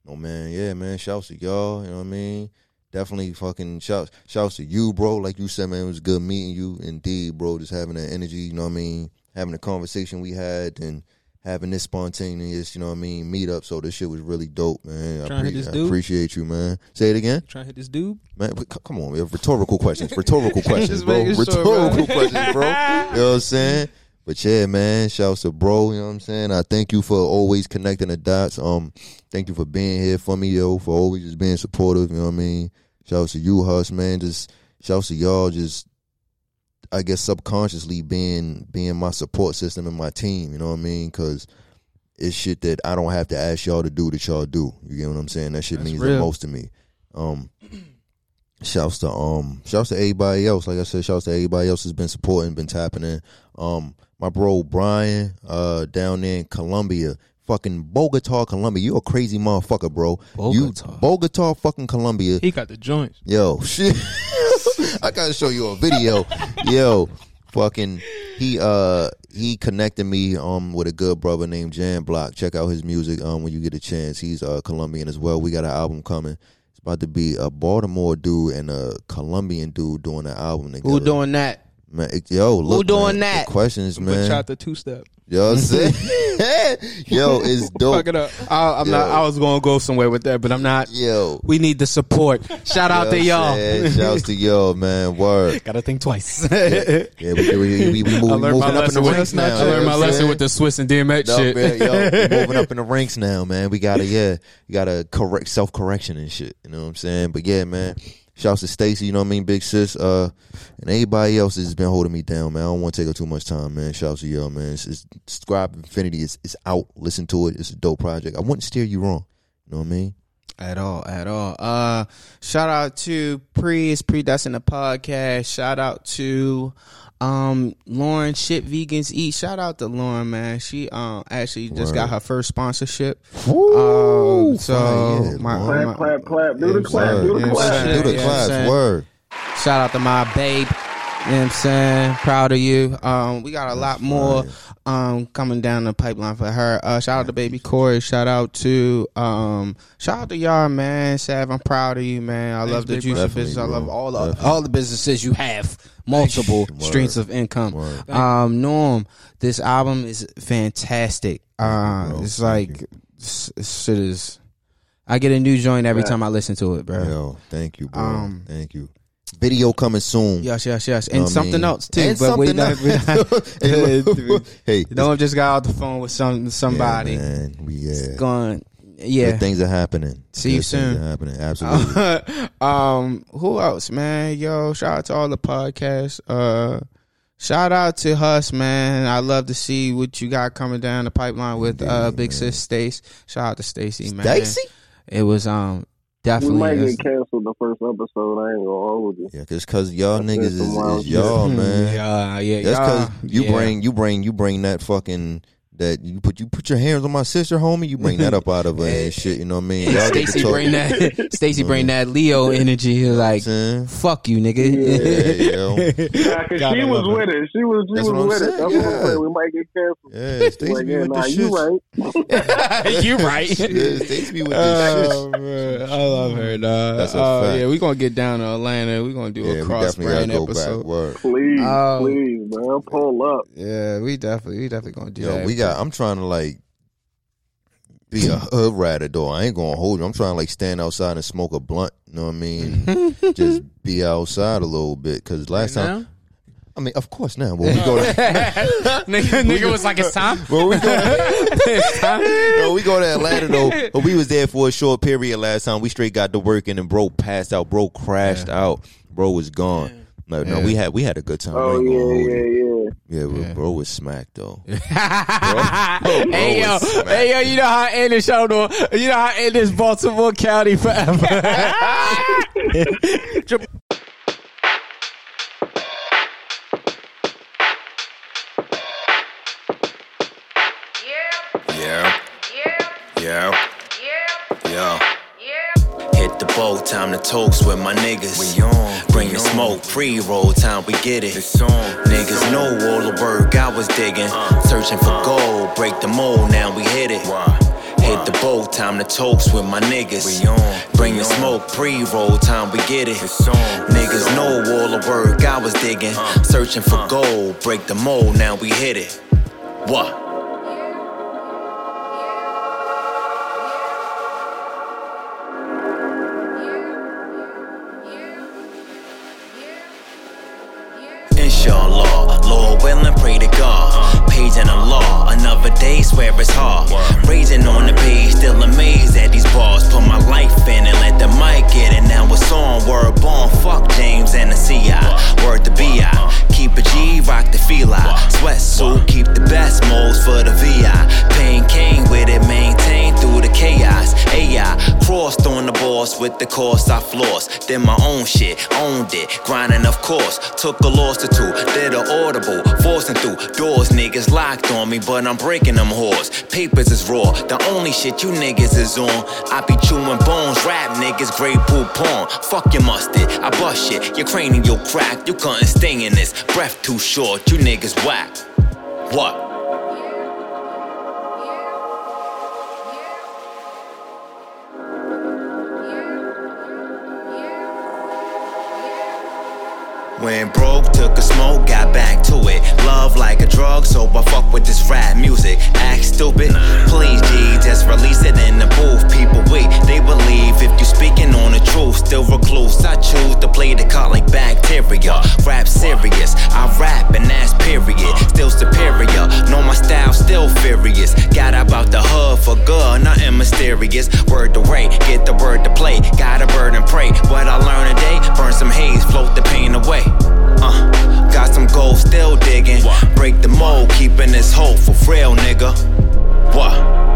No man, yeah, man. Shouts to y'all, you know what I mean? Definitely fucking shouts shouts to you, bro. Like you said, man, it was good meeting you. Indeed, bro. Just having that energy, you know what I mean? Having the conversation we had and having this spontaneous, you know what I mean, meet up. So this shit was really dope, man. I, Trying hit this I appreciate you, man. Say it again. Trying to hit this dude. Man, c- come on, man. Rhetorical questions. Rhetorical questions, bro. sure, Rhetorical bro. questions, bro. You know what I'm saying? But yeah, man, shouts to bro, you know what I'm saying? I thank you for always connecting the dots. Um, thank you for being here for me, yo, for always just being supportive, you know what I mean? Shouts to you, Huss, man. Just shouts to y'all just I guess subconsciously being being my support system and my team, you know what I mean? Cause it's shit that I don't have to ask y'all to do that y'all do. You get what I'm saying? That shit That's means the most to me. Um shouts to um shouts to everybody else. Like I said, shouts to everybody else who's been supporting, been tapping in. Um my bro Brian, uh down there in Colombia. Fucking Bogota, Colombia. You a crazy motherfucker, bro. You Bogota. Bogota fucking Colombia. He got the joints. Yo, shit. I gotta show you a video. Yo, fucking he uh he connected me um with a good brother named Jan Block. Check out his music um when you get a chance. He's uh Colombian as well. We got an album coming. It's about to be a Baltimore dude and a Colombian dude doing an album together. Who doing that? Man, it- yo, look, doing man, that? The questions, But man. shot the two step. You know I'm saying? yo, it's dope. Fuck it up. I, I'm not. I was going to go somewhere with that, but I'm not. Yo. We need the support. Shout out to You know what y'all. I'm? Shouts to y'all, man. Word. Gotta think twice. Yeah, we, we, we, we, move, I we learned moving up in the ranks now. I learned my lesson with the Swizz and DMX No, shit. man, yo, we moving up in the ranks now, man. We gotta, yeah, you gotta correct self correction and shit. You know what I'm saying? But yeah, man. Shouts to Stacy, you know what I mean, big sis, uh, and anybody else that's been holding me down, man. I don't want to take up too much time, man. Shouts to y'all, man. It's, it's, Scribe Infinity is, is out. Listen to it. It's a dope project. I wouldn't steer you wrong. You know what I mean? At all, at all. Uh shout out to Pre, it's Pre that's in the podcast. Shout out to um Lauren Shit Vegans Eat. Shout out to Lauren, man. She um actually just got her first sponsorship. Woo! Um so Fire, yeah, my, Lauren. my- Clap, clap, clap. Do the clap. Do the clap. Do the Yeah, class. saying. Word. Shout out to my babe. You know what I'm saying? Proud of you. Um, we got a lot more um coming down the pipeline for her. Uh shout out to baby Corey. Shout out to um shout out to y'all, man. Sav, I'm proud of you, man. I love the big juicy bro. business. I love all the all the businesses you have. Multiple Word. streams of income. Word. Um, Norm, this album is fantastic. Uh bro. it's like this this shit is I get a new joint every time I listen to it, bro. Yo, thank you, bro. Um, thank you. Video coming soon. Yes, yes, yes. You And I something mean? else too. And but we something not, we not, hey, Don't just got off the phone with some somebody. Yeah, man. We yeah. Going, yeah. Good things are happening. See you Good things soon. happening. Absolutely. um, who else, man? Yo, shout out to all the podcasts. Uh, shout out to Huss, man. I love to see what you got coming down the pipeline with uh Big man. Sis Stace. Shout out to Stacy, man. Stacy? It was um We might get canceled the first episode. I ain't gonna hold you. Yeah, cause, cause y'all That's niggas is, is shit. y'all, man. Yeah, yeah. That's cause you yeah. bring you bring you bring that fucking that you put you put your hands on my sister, homie. You bring that up out of her and shit. You know what I mean? Y'all get to Stacy talk- bring that. Stacy bring that Leo energy. He was like, "Fuck you, nigga." Yeah, yo. Nah, cause she was with it. She was she That's was what I'm with it. saying, That's what I'm yeah. saying. We might get canceled. Yeah, Stacy Like, be with nah, the you right. you right. Yeah, Stacy be with the Oh, man, I love her, dog. That's a Uh, fact. yeah, we're gonna get down to Atlanta. We're gonna do shit. a Yeah, we cross definitely gotta brand go episode. back. Please, Um, please, man, pull up. Yeah, we definitely, we definitely gonna do Yo, that. we got. I'm trying to like be a hood rider though. I ain't gonna hold you. I'm trying to like stand outside and smoke a blunt. You know what I mean? Just be outside a little bit. Cause last time, I mean, of course now. When we go to, nigga, nigga was like, "It's time." when we go, it's time. no, we go to Atlanta though. But we was there for a short period last time. We straight got to working and bro passed out. Bro crashed out. Bro was gone. No, no, Yeah. we had we had a good time. I Oh ain't gonna hold yeah, you. yeah, yeah. Yeah, Yeah. bro was smacked though. hey yo, smacked. hey yo, you know how I end this show? though? You know how I end this Baltimore County forever. boat, time to toast with my niggas. We on. Bring the smoke, pre roll, time we get it. It's on. Niggas know all the work I was digging. Uh. Searching for gold, break the mold, now we hit it. Hit the boat, time to toast with my niggas. We on. Bring the smoke, pre roll, time we get it. It's on. Niggas know all the work I was digging. Uh. Searching for uh. gold, break the mold, now we hit it. What? In the law, another day, swear it's hard. Raising on the page, still amazed at these bars. Put my life in and let the mic get it. Now it's on, word born. Fuck James and the CI. Word to BI. Keep a G, rock the feli. Sweatsuit, keep the best modes for the VI. Pain came with it, maintained through the chaos. AI crossed on the boss with the course I flossed. Did my own shit, owned it, grinding of course. Took a loss to two, did a audible, forcing through doors. Niggas locked on me, but I'm breaking them whores. Papers is raw, the only shit you niggas is on. I be chewing bones, rap niggas, great poop porn. Fuck your mustard, I bust shit, your cranial crack. You couldn't stay in this, breath too short, you niggas whack. What? When broke, took a smoke, got back to it. Love like a drug, so I fuck with this rap music. Act stupid, please G, just release it in the booth. People wait, they believe if you speaking on the truth, still recluse. I choose to play the card like bacteria. Rap serious, I rap and that's period. Still superior, know my style, still furious. Got about the hood for good, nothing mysterious. Word to way, get the word to play. Got a bird and pray. Uh, got some gold, still digging. Break the mold, keeping this hope for real, nigga. What?